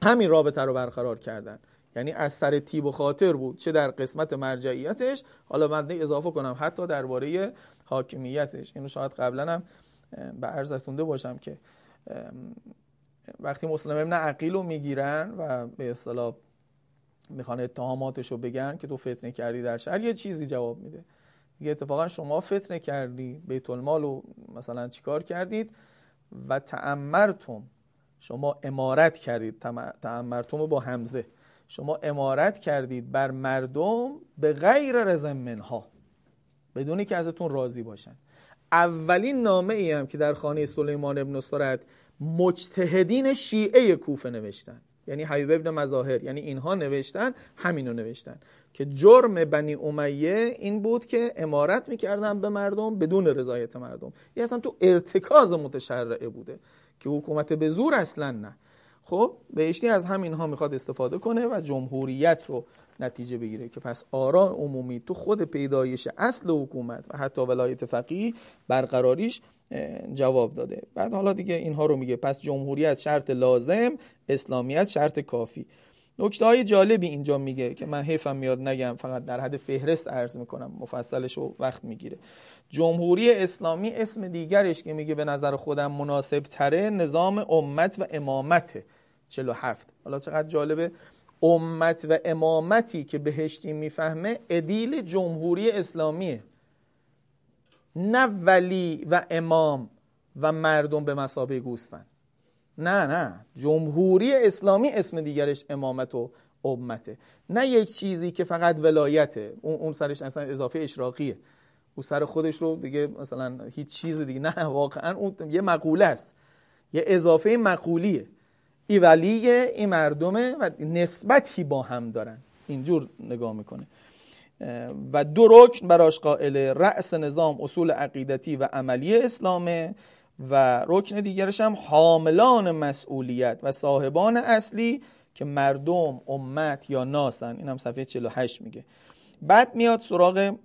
همین رابطه رو برقرار کردن. یعنی از سر تیب و خاطر بود چه در قسمت مرجعیتش. حالا من اضافه کنم حتی درباره حاکمیتش. اینو شاید قبلا هم به عرض باشم که وقتی مسلم ابن عقیل رو می‌گیرن و به اصطلاح می‌خوان اتهاماتش رو بگن که تو فتنه کردی در شهر یه چیزی جواب میده. میگه اتفاقا شما فتنه کردی بیت المال رو مثلا چیکار کردید؟ و تعمرتم شما امارت کردید تعمرتم با همزه شما امارت کردید بر مردم به غیر رزم منها بدونی که ازتون راضی باشن. اولین نامه ای هم که در خانه سلیمان ابن سرد مجتهدین شیعه کوفه نوشتن. یعنی حبیب ابن مظاهر یعنی اینها نوشتن همینو نوشتن. که جرم بنی امیه این بود که امارت می‌کردن به مردم بدون رضایت مردم. یه اصلا تو ارتکاز متشرعه بوده که حکومت به زور اصلا نه. خب بهشتی از همینها می‌خواد استفاده کنه و جمهوریت رو نتیجه بگیره که پس آراء عمومی تو خود پیدایش اصل حکومت و حتی ولایت فقیه برقراریش جواب داده. بعد حالا دیگه اینها رو میگه پس جمهوریت شرط لازم اسلامیت شرط کافی. نکته های جالبی اینجا میگه که من حیفم میاد نگم فقط در حد فهرست عرض می‌کنم. مفصلش رو وقت می‌گیره. جمهوری اسلامی اسم دیگرش که میگه به نظر خودم مناسب تره نظام امت و امامته 47 حالا چقدر جالبه؟ امت و امامتی که بهشتی می‌فهمه ادیل جمهوری اسلامیه نه ولی و امام و مردم به مسابه گوسفند. نه نه. جمهوری اسلامی اسم دیگرش امامت و امته. نه یک چیزی که فقط ولایته. اون, سرش اصلا اضافه اشراقیه. او سر خودش رو دیگه مثلا هیچ چیز دیگه. نه واقعا اون یه مقوله است. یه اضافه مقولیه. ای ولیه ای مردمه و نسبتی با هم دارن. اینجور نگاه می‌کنه. و دو رکن براش قائل. رأس نظام اصول عقیدتی و عملی اسلامه. و رکن دیگرش هم حاملان مسئولیت و صاحبان اصلی که مردم امت یا ناسن این هم صفحه 48 میگه. بعد میاد سراغ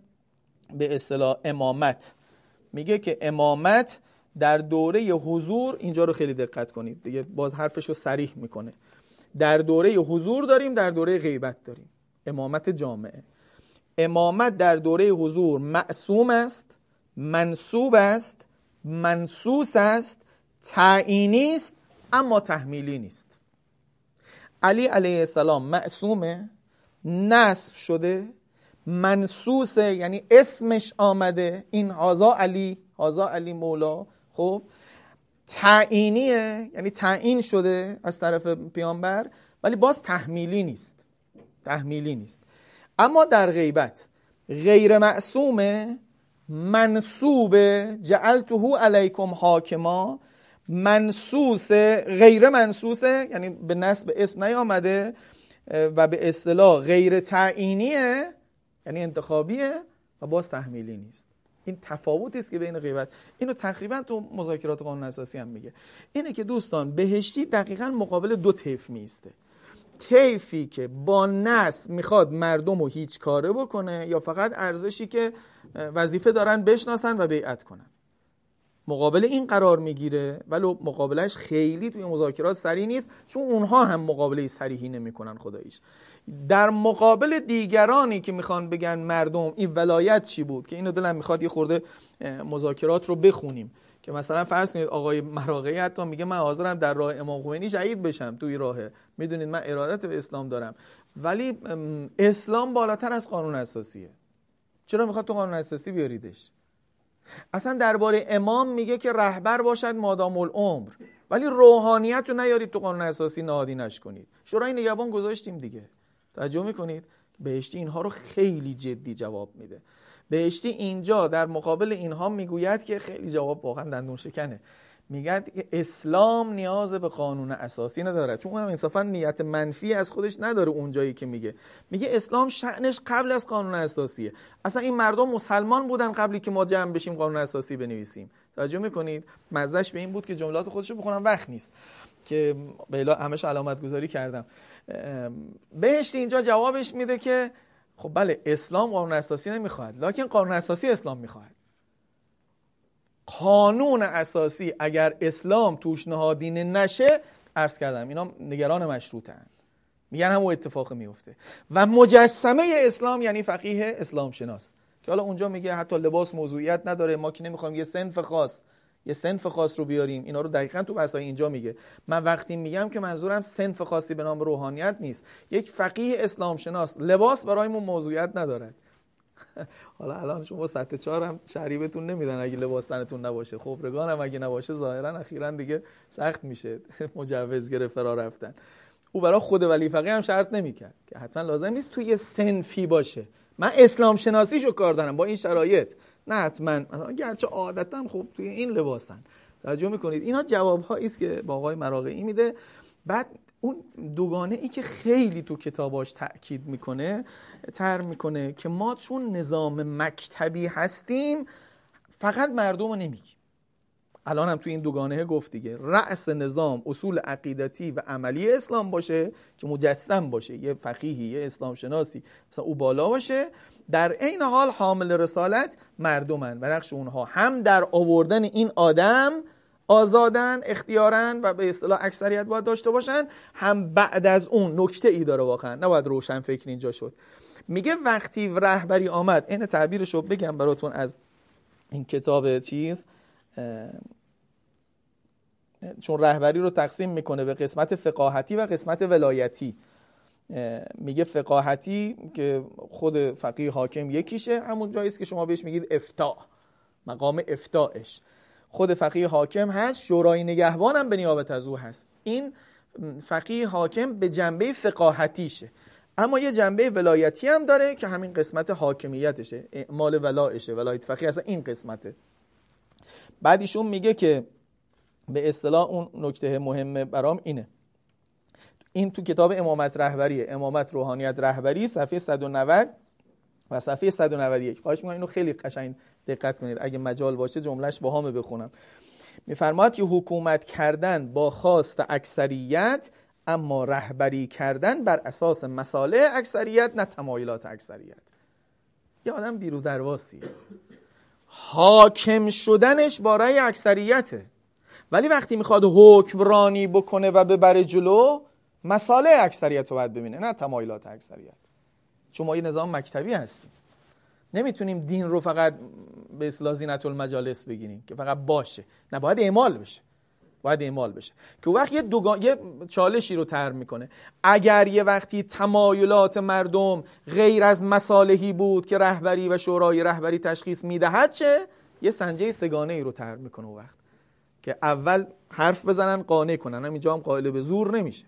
به اصطلاح امامت. میگه که امامت در دوره حضور اینجا رو خیلی دقت کنید دیگه باز حرفش رو سریح می‌کنه. در دوره حضور داریم در دوره غیبت داریم. امامت جامعه. امامت در دوره حضور معصوم است منصوب است منصوص است تعیینی است اما تحمیلی نیست. علی علیه السلام معصومه نصب شده منصوصه یعنی اسمش آمده این هازا علی هازا علی مولا خب تعیینیه یعنی تعیین شده از طرف پیامبر ولی باز تحمیلی نیست تحمیلی نیست. اما در غیبت غیر معصومه منصوب جعلته علیکم حاکما منصوص غیر منصوصه یعنی به نسب اسم نیامده و به اصطلاح غیر تعیینیه یعنی انتخابیه و باز تحمیلی نیست. این تفاوتی است که بین غیبت. اینو تقریبا تو مذاکرات قانون اساسی هم میگه. اینه که دوستان بهشتی دقیقا مقابل دو طیف میسته طیفی که با نس می‌خواد مردم رو هیچ کاره بکنه یا فقط ارزشی که وظیفه دارن بشناسن و بیعت کنن. مقابل این قرار می‌گیره ولی مقابلش خیلی توی مذاکرات سریع نیست چون اونها هم مقابله سریحی نمی‌کنن خداییش. در مقابل دیگرانی که می‌خوان بگن مردم این ولایت چی بود؟ که اینو دلم می‌خواد یه خورده مذاکرات رو بخونیم. که مثلا فرض کنید آقای مراغی حتی میگه من حاضرم در راه امام خمینی شهید بشم توی راهه. می‌دونید من ارادت به اسلام دارم. ولی اسلام بالاتر از قانون اساسیه. چرا می‌خواد تو قانون اساسی بیاریدش؟ اصلا درباره امام میگه که رهبر باشد مادام العمر. ولی روحانیت رو نیارید تو قانون اساسی نهادینش کنید شورای نگهبان گذاشتیم دیگه. توجه می‌کنید؟ بهشتی اینها رو خیلی جدی جواب میده. بهشتی اینجا در مقابل اینها می‌گوید که خیلی جواب واقعا دندون شکنه. میگه اسلام نیاز به قانون اساسی نداره چون هم انصافا نیت منفی از خودش نداره اونجایی که میگه. میگه اسلام شأنش قبل از قانون اساسیه. اصلا این مردم مسلمان بودن قبلی که ما جمع بشیم قانون اساسی بنویسیم. توجه می‌کنید؟ مزدش به این بود که جملات خودش رو بخونم. وقت نیست. که به همش علامت گذاری کردم بهشت اینجا جوابش میده که خب بله اسلام قانون اساسی نمی‌خواد لکن قانون اساسی اسلام می‌خواد قانون اساسی اگر اسلام توش نهادینه نشه عرض کردم اینا نگران مشروطن. میگن همون اتفاق میفته و مجسمه اسلام یعنی فقیه اسلام شناس. که حالا اونجا میگه حتی لباس موضوعیت نداره ما که نمی‌خوایم یه سنف خاص یه سنف خاص رو بیاریم. اینا رو دقیقا تو بحثای اینجا میگه. من وقتی میگم که منظورم سنف خاصی به نام روحانیت نیست. یک فقیه اسلام شناس لباس برایمون موضوعیت نداره. حالا الان شما سطح چهار هم شریبتون نمیدن اگه لباس تنتون نباشه. خبرگان هم اگه نباشه ظاهرا اخیرا دیگه سخت میشه. مجوز گرفت فرا رفتن. او برای خود ولی فقیه هم شرط نمی‌کرد که حتما لازم نیست توی سنفی باشه. من اسلام شناسیشو کار دارم با این شرایط. نه حتما. گرچه عادتا خوب توی این لباسن. توجه می‌کنید؟ اینا جواب است که با آقای مراقعی میده. بعد اون دوگانه ای که خیلی تو کتاباش تاکید می‌کنه تر می‌کنه که ما چون نظام مکتبی هستیم فقط مردم رو نمیگیم. الان هم تو این دوگانه گفت دیگه رأس نظام اصول عقیدتی و عملی اسلام باشه که مجسم باشه یه فقیهی یه اسلام شناسی مثلا او بالا باشه. در عین حال حامل رسالت مردمن و نقش اونها هم در آوردن این آدم آزادن اختیارن و به اصطلاح اکثریت باید داشته باشن. هم بعد از اون نکته ای داره واقعا. نباید روشن فکر اینجا شد. میگه وقتی رهبری آمد این تعبیرش رو بگم براتون از این کتاب چیز چون رهبری رو تقسیم می‌کنه به قسمت فقاهتی و قسمت ولایتی. میگه فقاهتی که خود فقیه حاکم یکیشه همون جایی که شما بهش میگید افتاع مقام افتاعش خود فقیه حاکم هست شورای نگهبان هم به نیابت از او هست. این فقیه حاکم به جنبه فقاهتیشه. اما یه جنبه ولایتی هم داره که همین قسمت حاکمیتشه اعمال ولایشه. ولایت فقیه اصلا این قسمته. بعد ایشون میگه که به اصطلاح اون نکته مهمه برام اینه. این تو کتاب امامت رهبریه امامت روحانیت رهبری صفحه 190 و صفحه 191 خواهش می‌کنم اینو خیلی قشنگ دقت کنید. اگه مجال باشه جملهش با همه بخونم. میفرماد که حکومت کردن با خواست اکثریت اما رهبری کردن بر اساس مساله اکثریت نه تمایلات اکثریت. یه آدم بیرو درواسی. حاکم شدنش با رأی اکثریته. ولی وقتی می‌خواد حکمرانی بکنه و ببره جلو مساله اکثریت رو باید ببینه نه تمایلات اکثریت. چون ما یه نظام مکتبی هستیم نمی‌تونیم دین رو فقط به اصلاح زینت المجالس بگیریم که فقط باشه. نه باید اعمال بشه. باید اعمال بشه. که وقت یه, دوگان... یه چالشی رو تر می‌کنه. اگر یه وقتی تمایلات مردم غیر از مصالحی بود که رهبری و شورای رهبری تشخیص می‌دهد چه؟ یه سنجه سگانه ای رو تر می‌کنه وقت. که اول حرف بزنن قانع کنن. اینجا هم قائل به زور نمیشه.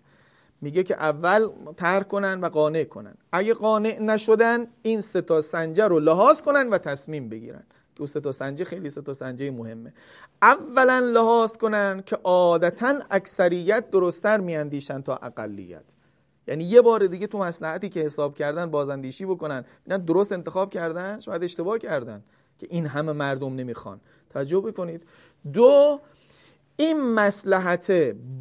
میگه که اول ترک کنن و قانع کنن. اگه قانع نشدن این سه تا سنجه رو لحاظ کنن و تصمیم بگیرن. که سه تا سنجه خیلی سه تا سنجه مهمه. اولا لحاظ کنن که عادتا اکثریت درستتر میاندیشن تا اقلیت. یعنی یه بار دیگه تو مصلحتی که حساب کردن بازاندیشی بکنن. اینا درست انتخاب کردن شاید اشتباه کردن که این همه مردم نمی‌خوان. توجه بکنید. دو این مسلحت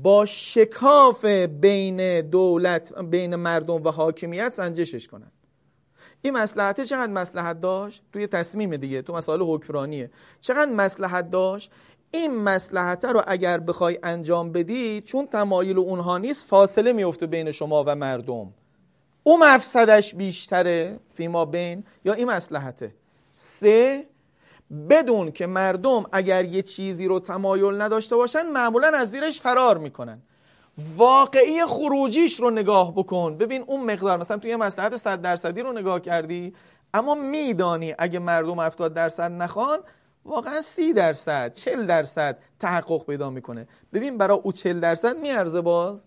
با شکاف بین دولت بین مردم و حاکمیت سنجشش کنن. این مسلحت چقدر مسلحت داشت؟ توی تصمیم دیگه تو مسائل حکمرانیه. چقدر مسلحت داشت؟ این مسلحت رو اگر بخوای انجام بدی چون تمایل اونها نیست فاصله میفته بین شما و مردم. او مفسدش بیشتره فیما بین یا این مسلحته سه بدون که مردم اگر یه چیزی رو تمایل نداشته باشن معمولا از زیرش فرار می‌کنن. واقعی خروجیش رو نگاه بکن. ببین اون مقدار مثلا توی یه مسلحت صد درصدی رو نگاه کردی اما میدانی اگه مردم 70 درصد نخوان واقعا سی درصد چل درصد تحقق پیدا می‌کنه. ببین برای او چل درصد میارزه باز.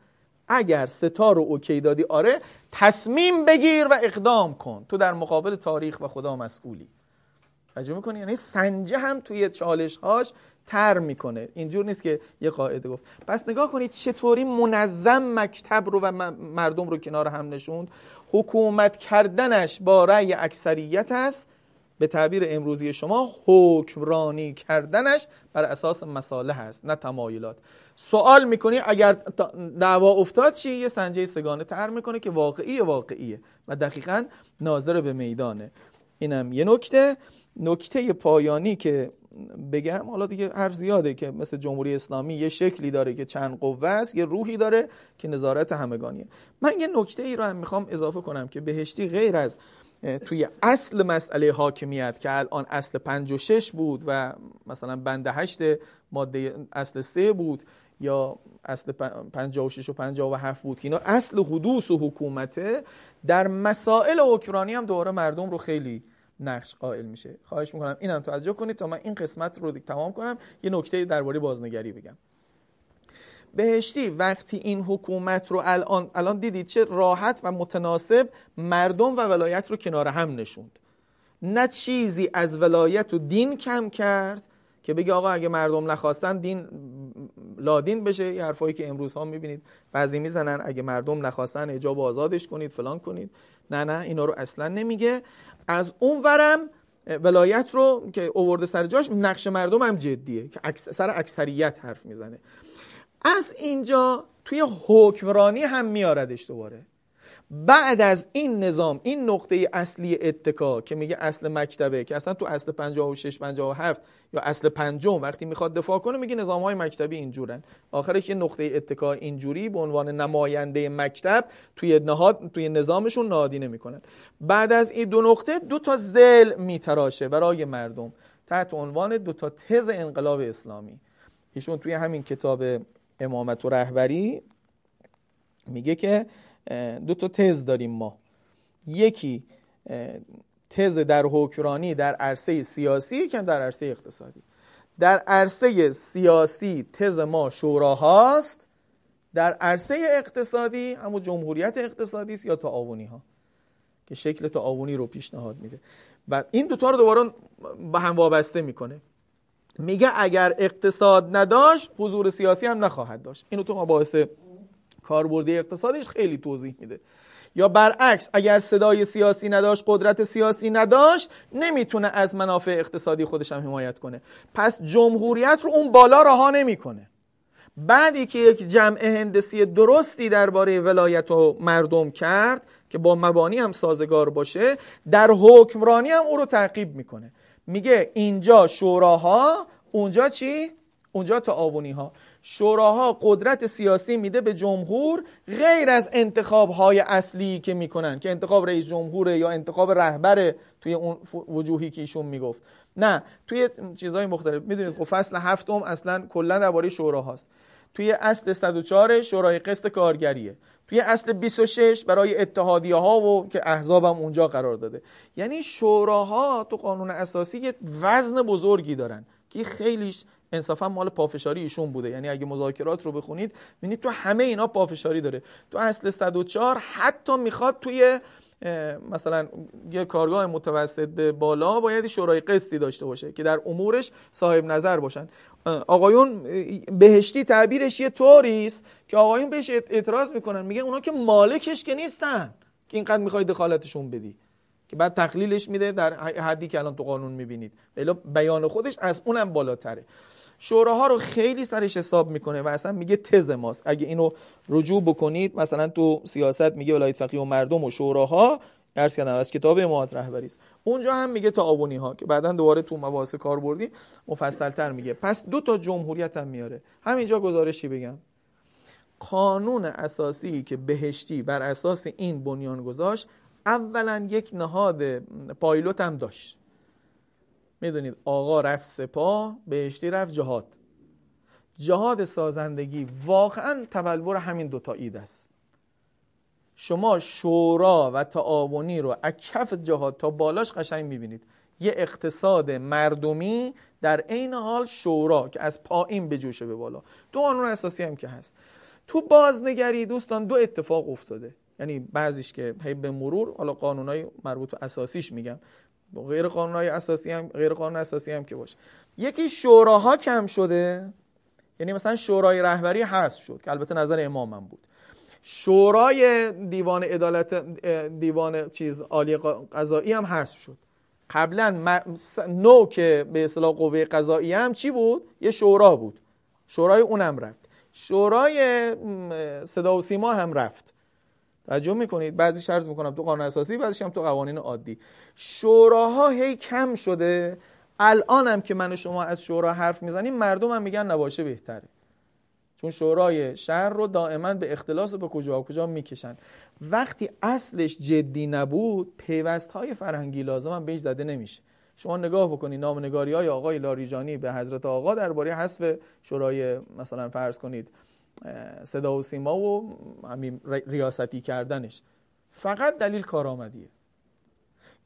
اگر ستا رو اوکی دادی آره تصمیم بگیر و اقدام کن. تو در مقابل تاریخ و خدا مسئولی. توجه می‌کنی؟ یعنی سنجه هم توی چالش هاش تر می‌کنه. اینجور نیست که یه قاعده گفت. پس نگاه کنید چطوری منظم مکتب رو و مردم رو کنار هم نشوند. حکومت کردنش با رأی اکثریت است. به تعبیر امروزی شما حکمرانی کردنش بر اساس مساله هست نه تمایلات. سوال می‌کنی اگر دعوا افتاد چی؟ یه سنجه سگانه تر می‌کنه که واقعی واقعیه و دقیقا ناظر به میدانه. اینم یه نکته. نکته پایانی که بگم حالا دیگه حرف زیاده که مثل جمهوری اسلامی یه شکلی داره که چند قوه است یه روحی داره که نظارت همگانیه. من یه نکته ای رو هم می‌خوام اضافه کنم که بهشتی غیر از توی اصل مسئله حاکمیت که الان اصل 56 بود و مثلا بند 8 ماده اصل 3 بود یا اصل 56 و 57 بود که اینا اصل حدوث و حکومته در مسائل حکمرانی هم دوباره مردم رو خیلی نقش قائل میشه. خواهش می‌کنم اینم توجه کنید تا من این قسمت رو تمام کنم. یه نکته درباره بازنگری بگم. بهشتی وقتی این حکومت رو الان الان دیدید چه راحت و متناسب مردم و ولایت رو کنار هم نشوند. نه چیزی از ولایت و دین کم کرد که بگه آقا اگه مردم نخواستن دین لادین بشه. یه حرفایی که امروز ها می‌بینید. بعضی می‌زنن اگه مردم نخواستن اجاب آزادش کنید فلان کنید. نه نه اینا رو اصلا نمیگه. از اون ورم ولایت رو که اوورده سر جاش نقش مردم هم جدیه که سر اکثریت حرف می‌زنه. از اینجا توی حکمرانی هم میاردش دوباره. بعد از این نظام این نقطه اصلی اتکا که میگه اصل مکتبه که اصلا تو اصل 56 57 یا اصل پنجم وقتی می‌خواد دفاع کنه میگه نظام های مکتبی اینجورن. آخرش یه نقطه اتکا اینجوری به عنوان نماینده مکتب توی نهاد توی نظامشون نهادی نمی‌کنن بعد از این دو نقطه دو تا زل میتراشه برای مردم تحت عنوان دو تا تز انقلاب اسلامی. ایشون توی همین کتاب امامت و رهبری میگه که دو تا تز داریم ما. یکی تز در حکمرانی در عرصه سیاسی که در عرصه اقتصادی. در عرصه سیاسی تز ما شوراهاست. در عرصه اقتصادی همون جمهوریت اقتصادی است یا تعاونی ها که شکل تعاونی رو پیشنهاد میده. و این دوتا رو دوباره به هم وابسته می‌کنه. میگه اگر اقتصاد نداشت حضور سیاسی هم نخواهد داشت. اینو تو مباحث کاربردی اقتصادیش خیلی توضیح میده. یا برعکس اگر صدای سیاسی نداشت قدرت سیاسی نداشت نمی‌تونه از منافع اقتصادی خودش هم حمایت کنه. پس جمهوریت رو اون بالا رها نمی‌کنه. بعدی که یک جمع هندسی درستی درباره ولایت و مردم کرد که با مبانی هم سازگار باشه در حکمرانی هم او رو تعقیب می‌کنه. میگه اینجا شوراها اونجا چی؟ اونجا تعاونی ها شوراها قدرت سیاسی میده به جمهور غیر از انتخاب های اصلی که می‌کنن که انتخاب رئیس جمهوره یا انتخاب رهبر توی اون وجوهی که ایشون می‌گفت. نه توی چیزهای مختلف. می‌دونید خب فصل هفتم اصلا کلا درباره شوراهاست. توی اصل 104 شورای قسط کارگریه. توی اصل 26 برای اتحادیه ها و که احزاب هم اونجا قرار داده. یعنی شوراها تو قانون اساسی یه وزن بزرگی دارن که خیلیش انصافا مال پافشاری ایشون بوده. یعنی اگه مذاکرات رو بخونید ببینید تو همه اینا پافشاری داره. تو اصل 104 حتی می‌خواد توی مثلا یه کارگاه متوسط به بالا باید شورای قسطی داشته باشه که در امورش صاحب نظر باشن. آقایون بهشتی تعبیرش یه طوری است که آقایون بهش اعتراض می‌کنن. میگن اونا که مالکش که نیستن که اینقدر می‌خوای دخالتشون بدی. که بعد تقلیلش میده در حدی که الان تو قانون می‌بینید. بیان خودش از اونم بالاتره. شوراها رو خیلی سرش حساب می‌کنه و اصلا میگه تز ماست. اگه اینو رجوع بکنید مثلا تو سیاست میگه ولایت فقیه و مردم و شوراها درس کردم از کتاب امامت رهبری است. اونجا هم میگه تعاونی ها که بعدا دوباره تو مباحث کار بردی مفصل تر میگه. پس دو تا جمهوریت هم میاره. همینجا گزارشی بگم؟ قانون اساسی که بهشتی بر اساس این بنیان گذاشت اولا یک نهاد پایلوت هم داشت. می‌دونید آقا رفت سپاه بهشتی رفت جهاد. جهاد سازندگی واقعا تبلور همین دوتا اید است. شما شورا و تعاونی رو از کف جهاد تا بالاش قشنگ می‌بینید. یه اقتصاد مردمی در عین حال شورا که از پایین به جوشه به بالا. دو قانون اساسی هم که هست. تو بازنگری دوستان دو اتفاق افتاده. یعنی بعضیش که هی به مرور حالا قانونای مربوط به اساسیش میگم. غیر قانونای اساسی هم غیر قانون اساسی هم که باشه. یکی شوراها کم شده. یعنی مثلا شورای رهبری حذف شد که البته نظر امامم بود. شورای دیوان عدالت دیوان چیز عالی قضایی هم حذف شد. قبلا نو که به اصطلاح قوه قضایی هم چی بود؟ یه شورا بود. شورای اونم رفت. شورای صدا و سیما هم رفت. توجه می‌کنید؟ بعضی شرط می‌کنم تو قانون اساسی بعضیش هم تو قوانین عادی. شوراها هی کم شده. الان هم که من و شما از شورا حرف می‌زنیم مردم هم میگن نباشه بهتره. چون شورای شهر رو دائما به اختلاس به کجا و کجا می‌کشن. وقتی اصلش جدی نبود پیوست های فرهنگی لازم هم بهش زده نمیشه. شما نگاه بکنید نامنگاری های آقای لاریجانی به حضرت آقا درباره حذف شورای مثلا فرض کنید. صدا و سیما و همین ریاستی کردنش. فقط دلیل کارآمدیه.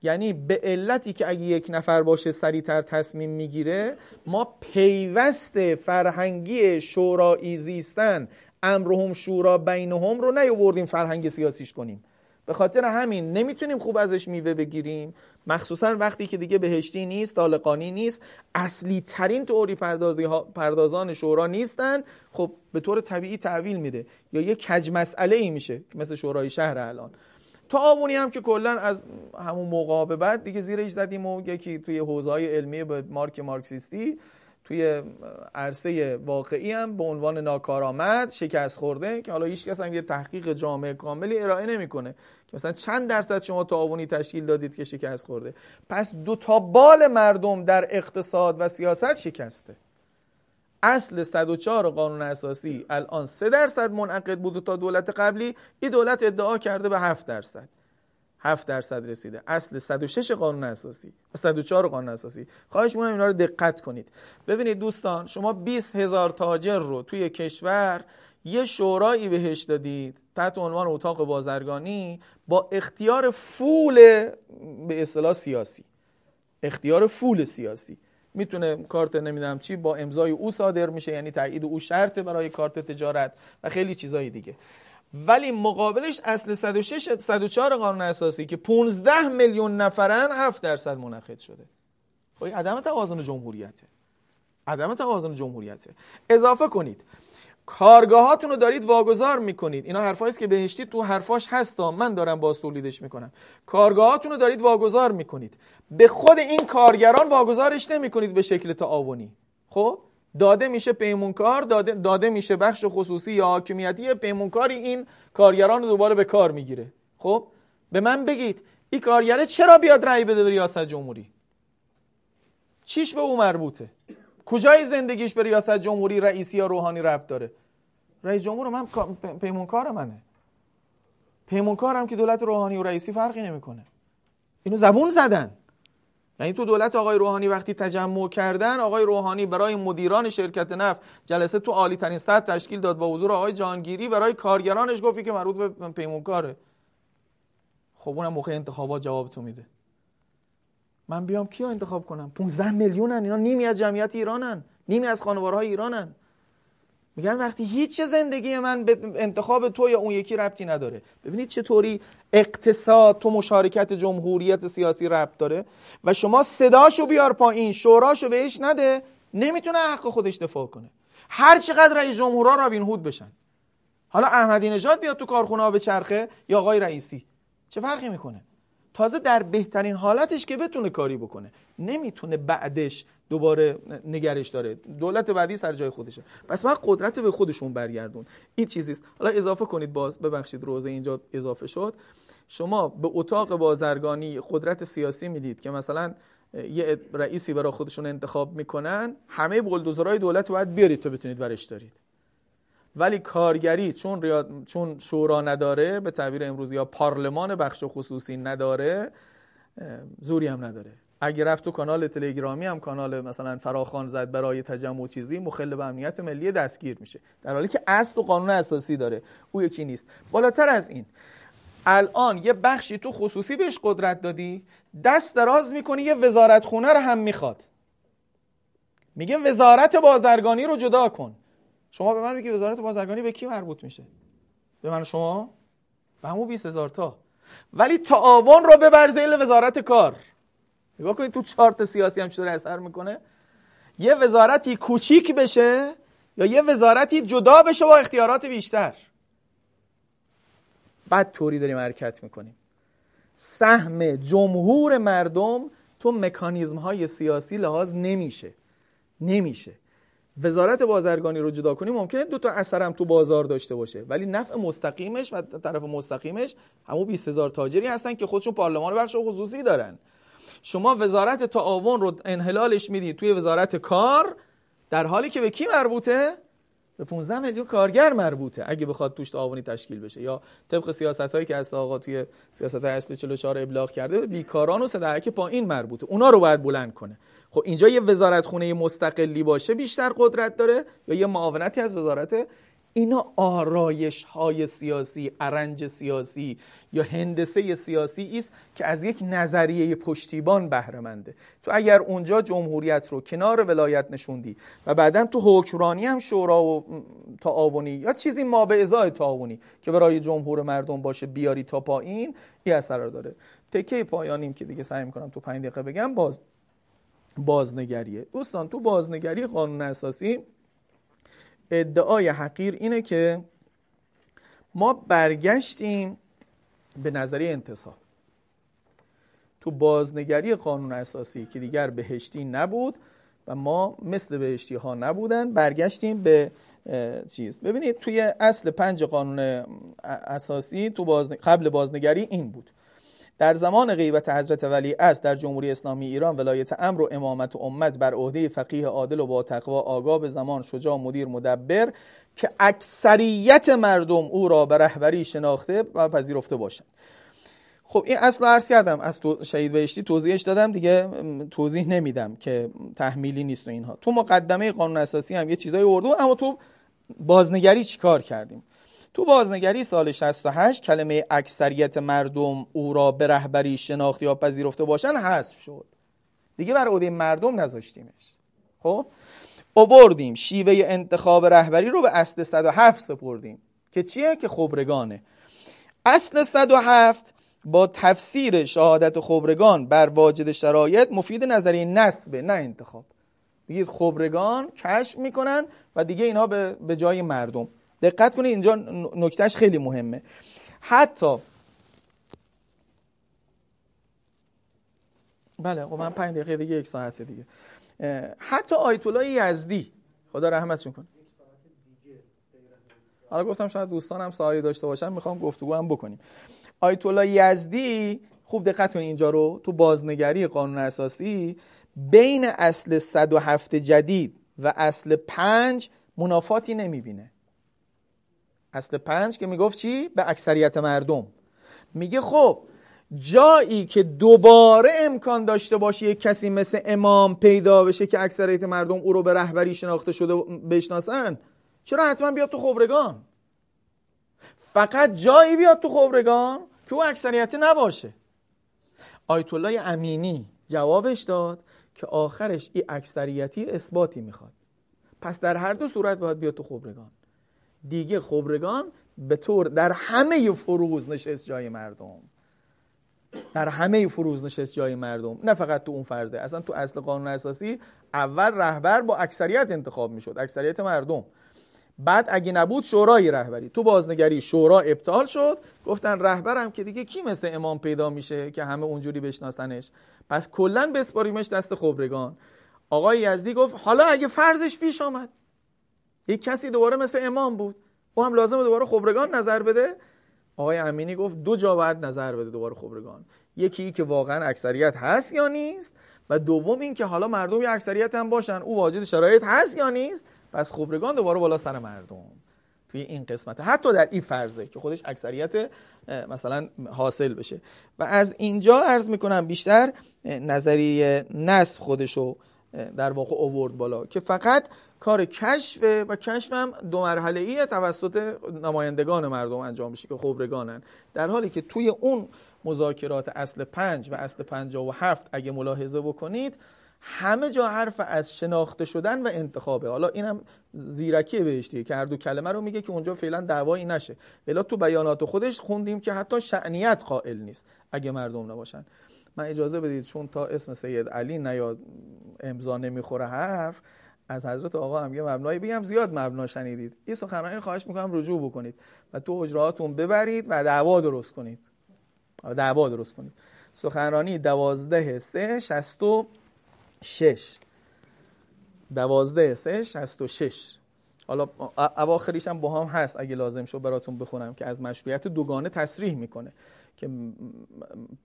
یعنی به علتی که اگه یک نفر باشه سریعتر تصمیم می‌گیره ما پیوست فرهنگی شورایی زیستن امرهم شورا بینهم رو نیاوردیم فرهنگ سیاسیش کنیم. به خاطر همین نمی‌تونیم خوب ازش میوه بگیریم. مخصوصا وقتی که دیگه بهشتی نیست دالقانی نیست اصلی ترین توری پردازان شورا نیستن. خب به طور طبیعی تحویل میده. یا یه کج مسئله ای میشه مثل شورای شهر الان. تعاونی هم که کلا از همون موقع به بعد دیگه زیرش زدیم و یکی توی حوزه علمی به مارک مارکسیستی توی عرصه واقعی هم به عنوان ناکارآمد شکست خورده که حالا هیچ کس هم یه تحقیق جامع کاملی ارائه نمی‌کنه. که مثلا چند درصد شما تعاونی تشکیل دادید که شکست خورده. پس دو تا بال مردم در اقتصاد و سیاست شکسته. اصل 104 قانون اساسی الان 3 درصد منعقد بود تا دولت قبلی این دولت ادعا کرده به 7 درصد. 7 درصد رسیده. اصل 106 قانون اساسی 104 قانون اساسی. خواهش می‌کنم اینا رو دقت کنید. ببینید دوستان شما 20 هزار تاجر رو توی کشور یه شورایی بهش دادید تحت عنوان اتاق بازرگانی با اختیار فول به اصطلاح سیاسی. اختیار فول سیاسی. می‌تونه کارت نمی‌دونم چی با امضای او صادر میشه یعنی تایید او شرط برای کارت تجارت و خیلی چیزای دیگه. ولی مقابلش اصل 106 104 قانون اساسی که 15 میلیون نفرن 7 درصد منعقد شده. خب عدم توازن جمهوریته. عدم توازن جمهوریته. اضافه کنید کارگاهاتون رو دارید واگذار می‌کنید. اینا حرفایی که بهشتی تو حرفاش هستا من دارم باز تولیدش می‌کنم. کارگاهاتون رو دارید واگذار می‌کنید. به خود این کارگران واگذارش نمی‌کنید به شکل تعاونی. خب؟ داده میشه پیمونکار داده, داده میشه بخش خصوصی یا حاکمیتی پیمونکاری این کارگران رو دوباره به کار می‌گیره. خب به من بگید این کارگره چرا بیاد رأی بده به ریاست جمهوری؟ چیش به او مربوطه؟ کجای زندگیش به ریاست جمهوری رئیسی یا روحانی ربط داره؟ رئیس جمهور من پیمونکار منه. پیمونکارم که دولت روحانی و رئیسی فرقی نمی‌کنه. اینو زبون زدن. یعنی تو دولت آقای روحانی وقتی تجمع کردن آقای روحانی برای مدیران شرکت نفت جلسه تو عالی ترین سطح تشکیل داد با حضور آقای جانگیری برای کارگرانش گفتی که مربوط به پیمونکاره. خب اونم موقع انتخابات جواب تو میده. من بیام کیو انتخاب کنم؟ 15 میلیونن اینا نیمی از جمعیت ایرانن نیمی از خانوارهای ایرانن. میگن وقتی هیچ زندگی من به انتخاب تو یا اون یکی ربطی نداره. ببینید چطوری اقتصاد تو مشارکت جمهوریت سیاسی ربط داره و شما صداشو بیار پایین شوراشو بهش نده نمی‌تونه حق خودش دفاع کنه. هر چقدر رئیس جمهورها رابین هود بشن. حالا احمدی نژاد بیاد تو کارخونه به چرخه یا آقای رئیسی. چه فرقی می‌کنه؟ تازه در بهترین حالتش که بتونه کاری بکنه. نمی‌تونه بعدش دوباره نگرش داره. دولت بعدی سر جای خودشه. پس ما قدرت به خودشون برگردون. این چیزیست. حالا اضافه کنید باز. ببخشید روزه اینجا اضافه شد. شما به اتاق بازرگانی قدرت سیاسی می‌دید که مثلا یه رئیسی برای خودشون انتخاب می‌کنن. همه بلدوزرهای دولت باید بیارید تا بتونید ورش دارید. ولی کارگری چون, ریاد... چون شورا نداره به تعبیر امروزی یا پارلمان بخش خصوصی نداره زوری هم نداره. اگه رفت تو کانال تلگرامی هم کانال مثلا فراخان زد برای تجمع چیزی مخل به امنیت ملی دستگیر میشه. در حالی که اصل و قانون اساسی داره. او یکی نیست. بالاتر از این الان یه بخشی تو خصوصی بهش قدرت دادی دست دراز می‌کنی یه وزارت خونه رو هم می‌خواد. میگه وزارت بازرگانی رو جدا کن. شما به من بگی وزارت بازرگانی به کی مربوط میشه؟ به من شما؟ به همون 20 هزار تا. ولی تعاون رو ببر زیل وزارت کار. نگاه کنید تو چارت سیاسی هم چطور اثر می‌کنه. یه وزارتی کوچیک بشه یا یه وزارتی جدا بشه با اختیارات بیشتر. بعد طوری داریم حرکت می‌کنیم. سهم جمهور مردم تو مکانیزم های سیاسی لحاظ نمیشه. نمیشه. وزارت بازرگانی رو جدا کنیم ممکنه دو تا اثرم تو بازار داشته باشه. ولی نفع مستقیمش و طرف مستقیمش همون 20 هزار تاجری هستن که خودشون پارلمان بخش خصوصی دارن. شما وزارت تعاون رو انحلالش می‌دید توی وزارت کار در حالی که به کی مربوطه؟ به 15 میلیون کارگر مربوطه اگه بخواد توش تعاونی تشکیل بشه. یا طبق سیاست هایی که از آقا توی سیاست اصلی 44 ابلاغ کرده به بیکاران و صدعک پایین مربوطه. اونا رو باید بلند کنه. خب اینجا یه وزارت خونه مستقلی باشه بیشتر قدرت داره؟ یا یه معاونتی از وزارت اینا آرایش های سیاسی ارنج سیاسی یا هندسه سیاسی است که از یک نظریه پشتیبان بهرهمنده. تو اگر اونجا جمهوریت رو کنار ولایت نشوندی و بعدا تو حکمرانی هم شورا و تعاونی یا چیزی ما به ازای تعاونی که برای جمهور مردم باشه بیاری تا پایین این اثر داره. تکه پایانیم که دیگه سعی می‌کنم تو پنج دقیقه بگم باز بازنگریه. دوستان تو بازنگری قانون اساسی ادعای حقیر اینه که ما برگشتیم به نظریه انتصاب. تو بازنگری قانون اساسی که دیگر بهشتی نبود و ما مثل بهشتی ها نبودن برگشتیم به چیز. ببینید توی اصل پنج قانون اساسی تو قبل بازنگری این بود. در زمان غیبت حضرت ولی است در جمهوری اسلامی ایران ولایت امر و امامت و امت بر عهده فقیه عادل و با تقوا آگاه به زمان شجاع مدیر مدبر که اکثریت مردم او را به رهبری شناخته و پذیرفته باشند. خب این اصل عرض کردم. از تو شهید بهشتی توضیحش دادم دیگه توضیح نمیدم که تحمیلی نیست و اینها. تو مقدمه قانون اساسی هم یه چیزایی اردو اما تو بازنگری چیکار کردیم؟ تو بازنگری سال 68 کلمه اکثریت مردم او را به رهبری شناخت یا پذیرفته باشن حذف شد. دیگه بر عهده مردم نذاشتیمش. خب؟ اووردیم. شیوه انتخاب رهبری رو به اصل 107 سپردیم. که چیه؟ که خبرگانه. اصل 107 با تفسیر شهادت خبرگان بر واجد شرایط مفید نظریه نسبه نه انتخاب. بگید خبرگان کشف می‌کنن و دیگه اینها به جای مردم. دقت کنید اینجا نکتهش خیلی مهمه. حتی بله خب من پنج دقیقه دیگه یک ساعت دیگه. حتی آیت الله یزدی خدا رحمتشون کنه. حالا گفتم شاید دوستانم سوالی داشته باشن می‌خوام گفتگو هم بکنیم. آیت الله یزدی خوب دقت کنید اینجا رو تو بازنگری قانون اساسی بین اصل 107 جدید و اصل 5 منافاتی نمی‌بینه. اصل پنج که می‌گفت چی؟ به اکثریت مردم. میگه خب جایی که دوباره امکان داشته باشه یک کسی مثل امام پیدا بشه که اکثریت مردم او رو به رهبری شناخته شده بشناسن چرا حتما بیاد تو خبرگان؟ فقط جایی بیاد تو خبرگان که او اکثریتی نباشه. آیت الله امینی جوابش داد که آخرش این اکثریتی اثباتی می‌خواد. پس در هر دو صورت باید بیاد تو خبرگان. دیگه خبرگان به طور در همه فروز نشست جای مردم. در همه فروز نشست جای مردم. نه فقط تو اون فرضه. اصلا تو اصل قانون اساسی اول رهبر با اکثریت انتخاب می‌شد اکثریت مردم. بعد اگه نبود شورای رهبری. تو بازنگری شورا ابطال شد گفتن رهبرم که دیگه کی مثل امام پیدا میشه که همه اونجوری بشناسنش؟ پس کلا بسپاریمش دست خبرگان. آقای یزدی گفت حالا اگه فرضش پیش آمد. یک کسی دوباره مثل امام بود. او هم لازمه دوباره خبرگان نظر بده. آقای امینی گفت دو جا باید نظر بده دوباره خبرگان. یکی که واقعا اکثریت هست یا نیست و دوم این که حالا مردم یه اکثریت هم باشن. او واجد شرایط هست یا نیست؟ پس خبرگان دوباره بالا سر مردم. توی این قسمت. حتی در این فرضه که خودش اکثریت مثلا حاصل بشه. و از اینجا عرض می‌کنم بیشتر نظریه نصب خودشو در واقع اوورد بالا. که فقط کار کشف و کشف هم دو مرحله ای توسط نمایندگان مردم انجام میشه که خبرگانن. در حالی که توی اون مذاکرات اصل پنج و اصل پنجا و هفت اگه ملاحظه بکنید همه جا حرف از شناخته شدن و انتخابه. حالا اینم زیرکی بهشتیه که هر دو کلمه رو میگه که اونجا فعلا دعوایی نشه. ولی تو بیانات خودش خوندیم که حتی شعنیت قائل نیست اگه مردم نباشن. من اجازه بدید چون تا اسم سید علی نیاد امضا نمی‌خوره حرف. از حضرت آقا هم یه مبنایی بگم زیاد مبنا شنیدید. این سخنرانی خواهش می‌کنم رجوع بکنید و تو اجراهاتون ببرید و دعوا درست کنید. دعوا درست کنید. سخنرانی دوازده سه شستو شش. دوازده سه شست و شش. حالا اواخریش هم با هم هست اگه لازم شد براتون بخونم که از مشروعیت دوگانه تصریح می‌کنه. که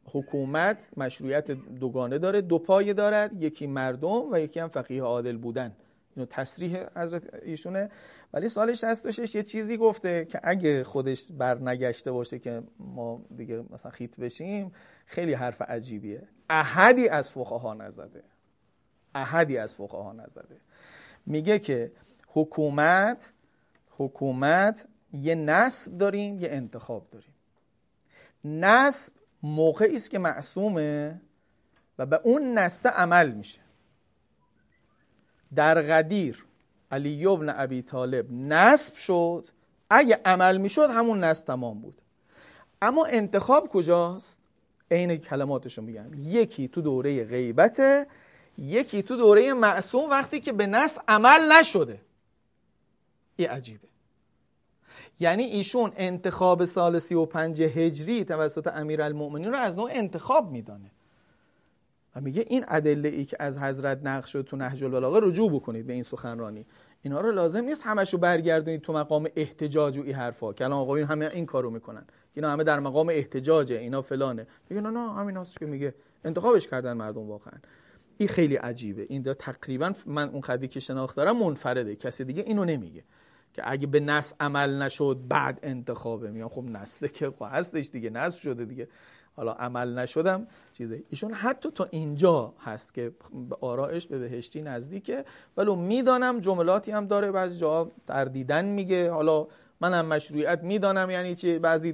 حکومت مشروعیت دوگانه داره دو پایه دارد یکی مردم و یکی هم فقیه عادل بودن. اینو تصریح حضرت ایشونه. ولی سال 66 یه چیزی گفته که اگه خودش بر نگشته باشه که ما دیگه مثلا خیت بشیم خیلی حرف عجیبیه. احدی از فقها نزده. احدی از فقها نزده. میگه که حکومت حکومت یه نصب داریم یه انتخاب داریم. نصب موقعی است که معصومه و به اون نسته عمل میشه. در غدیر علی ابن ابی طالب نصب شد. اگه عمل می‌شد همون نصب تمام بود. اما انتخاب کجاست؟ عین کلماتشو میگن یکی تو دوره غیبته یکی تو دوره معصوم وقتی که به نص عمل نشده. این عجیبه. یعنی ایشون انتخاب سال 35 هجری توسط امیرالمؤمنین رو از نوع انتخاب میدانه. و میگه این ادله ای که از حضرت نقش شد تو نهج البلاغه رجوع بکنید به این سخنرانی. اینا رو لازم نیست همشو برگردونید تو مقام احتجاج و این حرفا. که الان آقایون همه این کارو می‌کنن. اینا همه در مقام احتجاجه اینا فلانه. میگه نه نه همین که میگه انتخابش کردن مردم واقعا. این خیلی عجیبه. این تقریبا من اون خدی که شناخت دارم منفرده. کسی دیگه اینو نمیگه که اگه به نص عمل نشد بعد انتخابه. میان خب نسته که خب هستش دیگه نصب شده دیگه. حالا عمل نشدم چیزه. ایشون حتی تا اینجا هست که آرائش به بهشتی نزدیکه. ولو می‌دانم جملاتی هم داره بعضی جا تردیدن میگه. حالا من هم مشروعیت می‌دانم یعنی چی؟ بعضی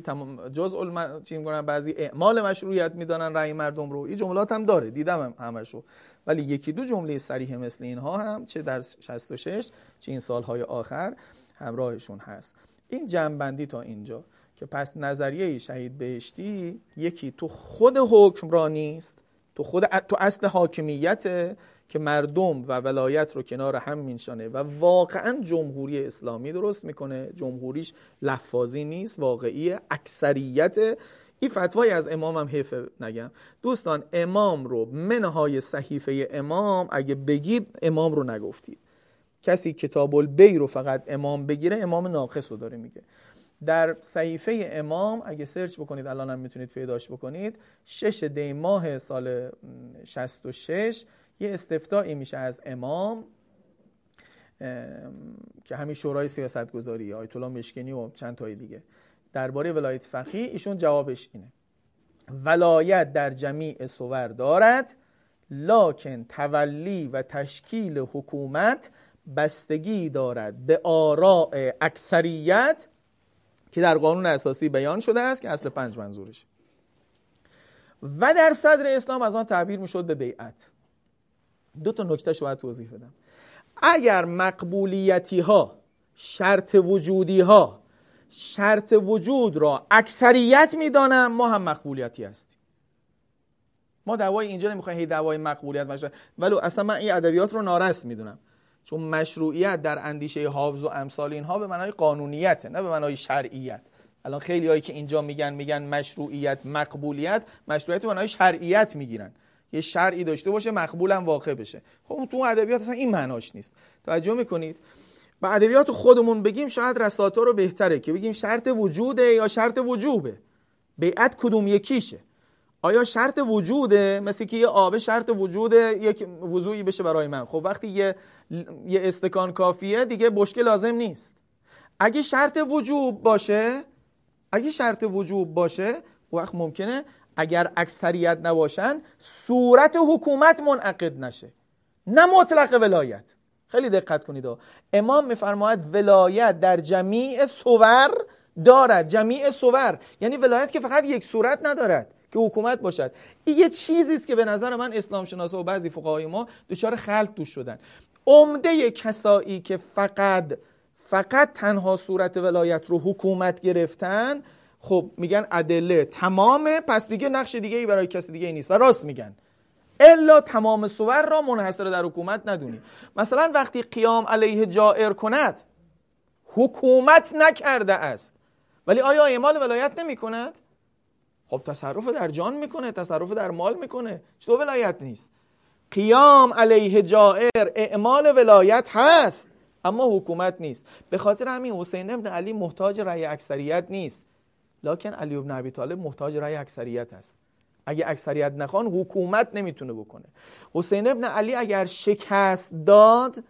جزء الم... چی میگن بعضی اعمال مشروعیت می‌دانن رأی مردم رو. این جملات هم داره. دیدم هم همشو. ولی یکی دو جمله صریح مثل اینها هم چه در 66 چه این سالهای آخر همراهشون هست. این جنبندی تا اینجا. که پس نظریه شهید بهشتی یکی تو خود حکمرانی است تو خود تو اصل حاکمیت که مردم و ولایت رو کنار هم مینشانه و واقعا جمهوری اسلامی درست می‌کنه. جمهوریش لفاظی نیست واقعی اکثریت. این فتوای از امام هم حیف نگم. دوستان امام رو منهای صحیفه امام اگه بگید امام رو نگفتید. کسی کتاب البی رو فقط امام بگیره امام ناقص رو داره میگه. در صحیفه امام اگه سرچ بکنید الان هم می‌تونید پیداش بکنید شش دی ماه سال 66 یه استفتایی میشه از امام که همین شورای سیاست گذاری آیت الله مشکنی و چند تای دیگه. درباره ولایت فقیه ایشون جوابش اینه. ولایت در جمیع صور دارد لکن تولی و تشکیل حکومت بستگی دارد به آراء اکثریت که در قانون اساسی بیان شده است که اصل پنج منظورش و در صدر اسلام از آن تعبیر می‌شد به بیعت. دو تا نکته باید توضیح بدم. اگر مقبولیتی ها شرط وجودی ها شرط وجود را اکثریت می‌دانم ما هم مقبولیتی هستیم. ما دعوای اینجا نمی‌خوایم هی دعوای مقبولیت باشه ولی اصلا من این ادبیات رو نارست می‌دونم. چون مشروعیت در اندیشه حافظ و امثال اینها به معنای قانونیت نه به معنای شرعیت. الان خیلی هایی که اینجا میگن میگن مشروعیت مقبولیت مشروعیت به معنای شرعیت می‌گیرن. یه شرعی داشته باشه مقبولم واقع بشه. خب تو ادبیات اصلا این معناش نیست. توجه می‌کنید؟ و ادبیات خودمون بگیم شاید رساتا رو بهتره که بگیم شرط وجوده یا شرط وجوبه. بیعت کدوم یکیشه؟ آیا شرط وجوده؟ مثل که یه آب شرط وجوده یک وضوعی بشه برای من. خب وقتی یه یه استکان کافیه دیگه بشکه لازم نیست. اگه شرط وجوب باشه اگه شرط وجوب باشه وقت ممکنه اگر اکثریت نباشن صورت حکومت منعقد نشه. نه مطلق ولایت. خیلی دقت کنید امام میفرماید ولایت در جمیع صور دارد. جمیع صور. یعنی ولایت که فقط یک صورت ندارد. که حکومت باشد. این یه چیزی است که به نظر من اسلام شناسا و بعضی فقهای ما دچار خلط توش شدن. عمده کسایی که فقط فقط تنها صورت ولایت رو حکومت گرفتن خب میگن ادله. تمامه پس دیگه نقش دیگه ای برای کسی دیگه ای نیست. و راست میگن. الا تمام صور را منحصر در حکومت ندونی. مثلا وقتی قیام علیه جائر کند حکومت نکرده است. ولی آیا اعمال ولایت نمی کند؟ خب تصرف در جان می‌کنه تصرف در مال می‌کنه. چطور ولایت نیست؟ قیام علیه جائر اعمال ولایت هست اما حکومت نیست. به خاطر همین حسین ابن علی محتاج رأی اکثریت نیست. لکن علی ابن ابی طالب محتاج رأی اکثریت است. اگه اکثریت نخوان حکومت نمی‌تونه بکنه. حسین ابن علی اگر شکست داد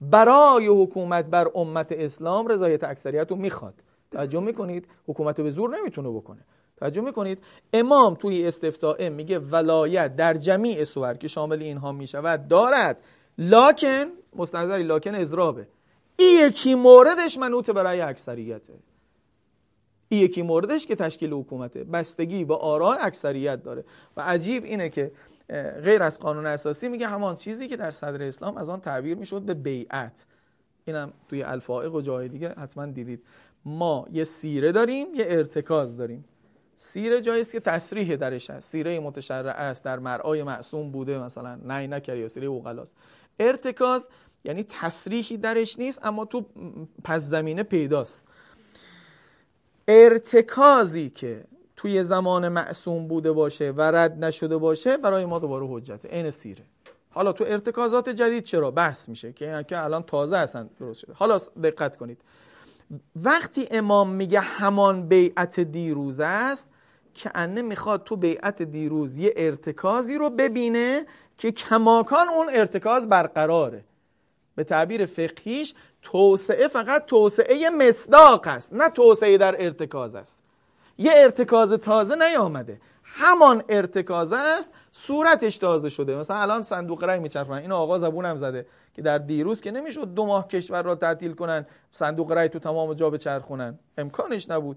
برای حکومت بر امت اسلام رضایت اکثریت رو می‌خواد. توجه می‌کنید؟ حکومت به زور نمی‌تونه بکنه. توجه می‌کنید؟ امام توی استفتاء میگه ولایت در جمیع سور که شامل اینها می‌شود دارد. لاکن مستنظری لاکن ازرابه این یکی موردش منوط برای اکثریته. این یکی موردش که تشکیل حکومته. بستگی با آراء اکثریت داره. و عجیب اینه که غیر از قانون اساسی میگه همان چیزی که در صدر اسلام از آن تعبیر می‌شد به بیعت. اینم توی الفائق و جای دیگه حتما دیدید. ما یه سیره داریم یه ارتکاز داریم. سیره جایی که تصریح درش هست. سیره متشرع است در مرعای معصوم بوده مثلا نه نکری یا سیره اوغلاست. ارتکاز یعنی تصریحی درش نیست اما تو پس زمینه پیداست. ارتکازی که توی زمان معصوم بوده باشه و رد نشده باشه برای ما دوباره حجته این سیره. حالا تو ارتکازات جدید چرا؟ بحث میشه که الان تازه هستن درست شده. حالا دقت کنید. وقتی امام میگه همان بیعت دیروز است که انه می‌خواد تو بیعت دیروز یه ارتکازی رو ببینه که کماکان اون ارتکاز برقراره. به تعبیر فقهیش توسعه فقط توسعه مصداق است نه توسعه در ارتکاز است. یه ارتکاز تازه نیامده. همان ارتکاز است صورتش تازه شده. مثلا الان صندوق رای میچرفن این آقا زبونم زده که در دیروز که نمی‌شد دو ماه کشور را تعطیل کنن صندوق رای تو تمام جا بچرخونن. امکانش نبود.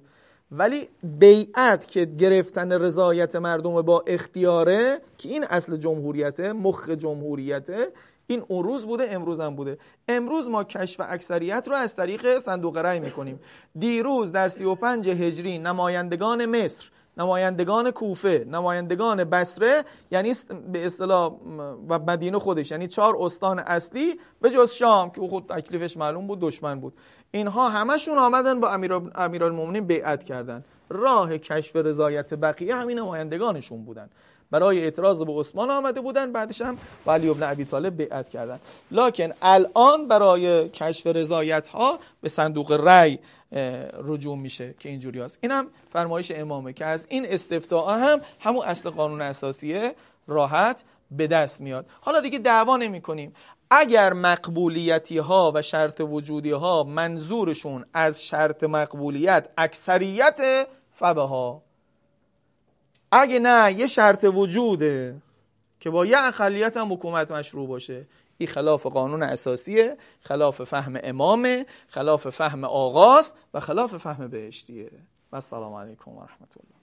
ولی بیعت که گرفتن رضایت مردم با اختیاره که این اصل جمهوریته مخ جمهوریته این اون روز بوده امروز هم بوده. امروز ما کشف اکثریت رو از طریق صندوق رأی می‌کنیم. دیروز در 35 هجری نمایندگان مصر نمایندگان کوفه نمایندگان بسره یعنی به اصطلاح و مدینه خودش یعنی چهار استان اصلی به جز شام که خود تکلیفش معلوم بود دشمن بود. اینها همشون آمدن با امیرالمومنین بیعت کردن. راه کشف رضایت بقیه همین نمایندگانشون بودن. برای اعتراض به عثمان آمده بودن بعدش هم علی ابن ابی طالب بیعت کردن. لکن الان برای کشف رضایت ها به صندوق رأی رجوع میشه که اینجوری هست. این هم فرمایش امامه که از این استفتاء هم همون اصل قانون اساسیه راحت به دست میاد. حالا دیگه دعوا نمی کنیم اگر مقبولیتی ها و شرط وجودی ها منظورشون از شرط مقبولیت اکثریت فبه ها اگه نه یه شرط وجوده که با یه اقلیت هم حکومت مشروع باشه. این خلاف قانون اساسیه خلاف فهم امامه خلاف فهم آغاست و خلاف فهم بهشتیه. و السلام علیکم و رحمت الله.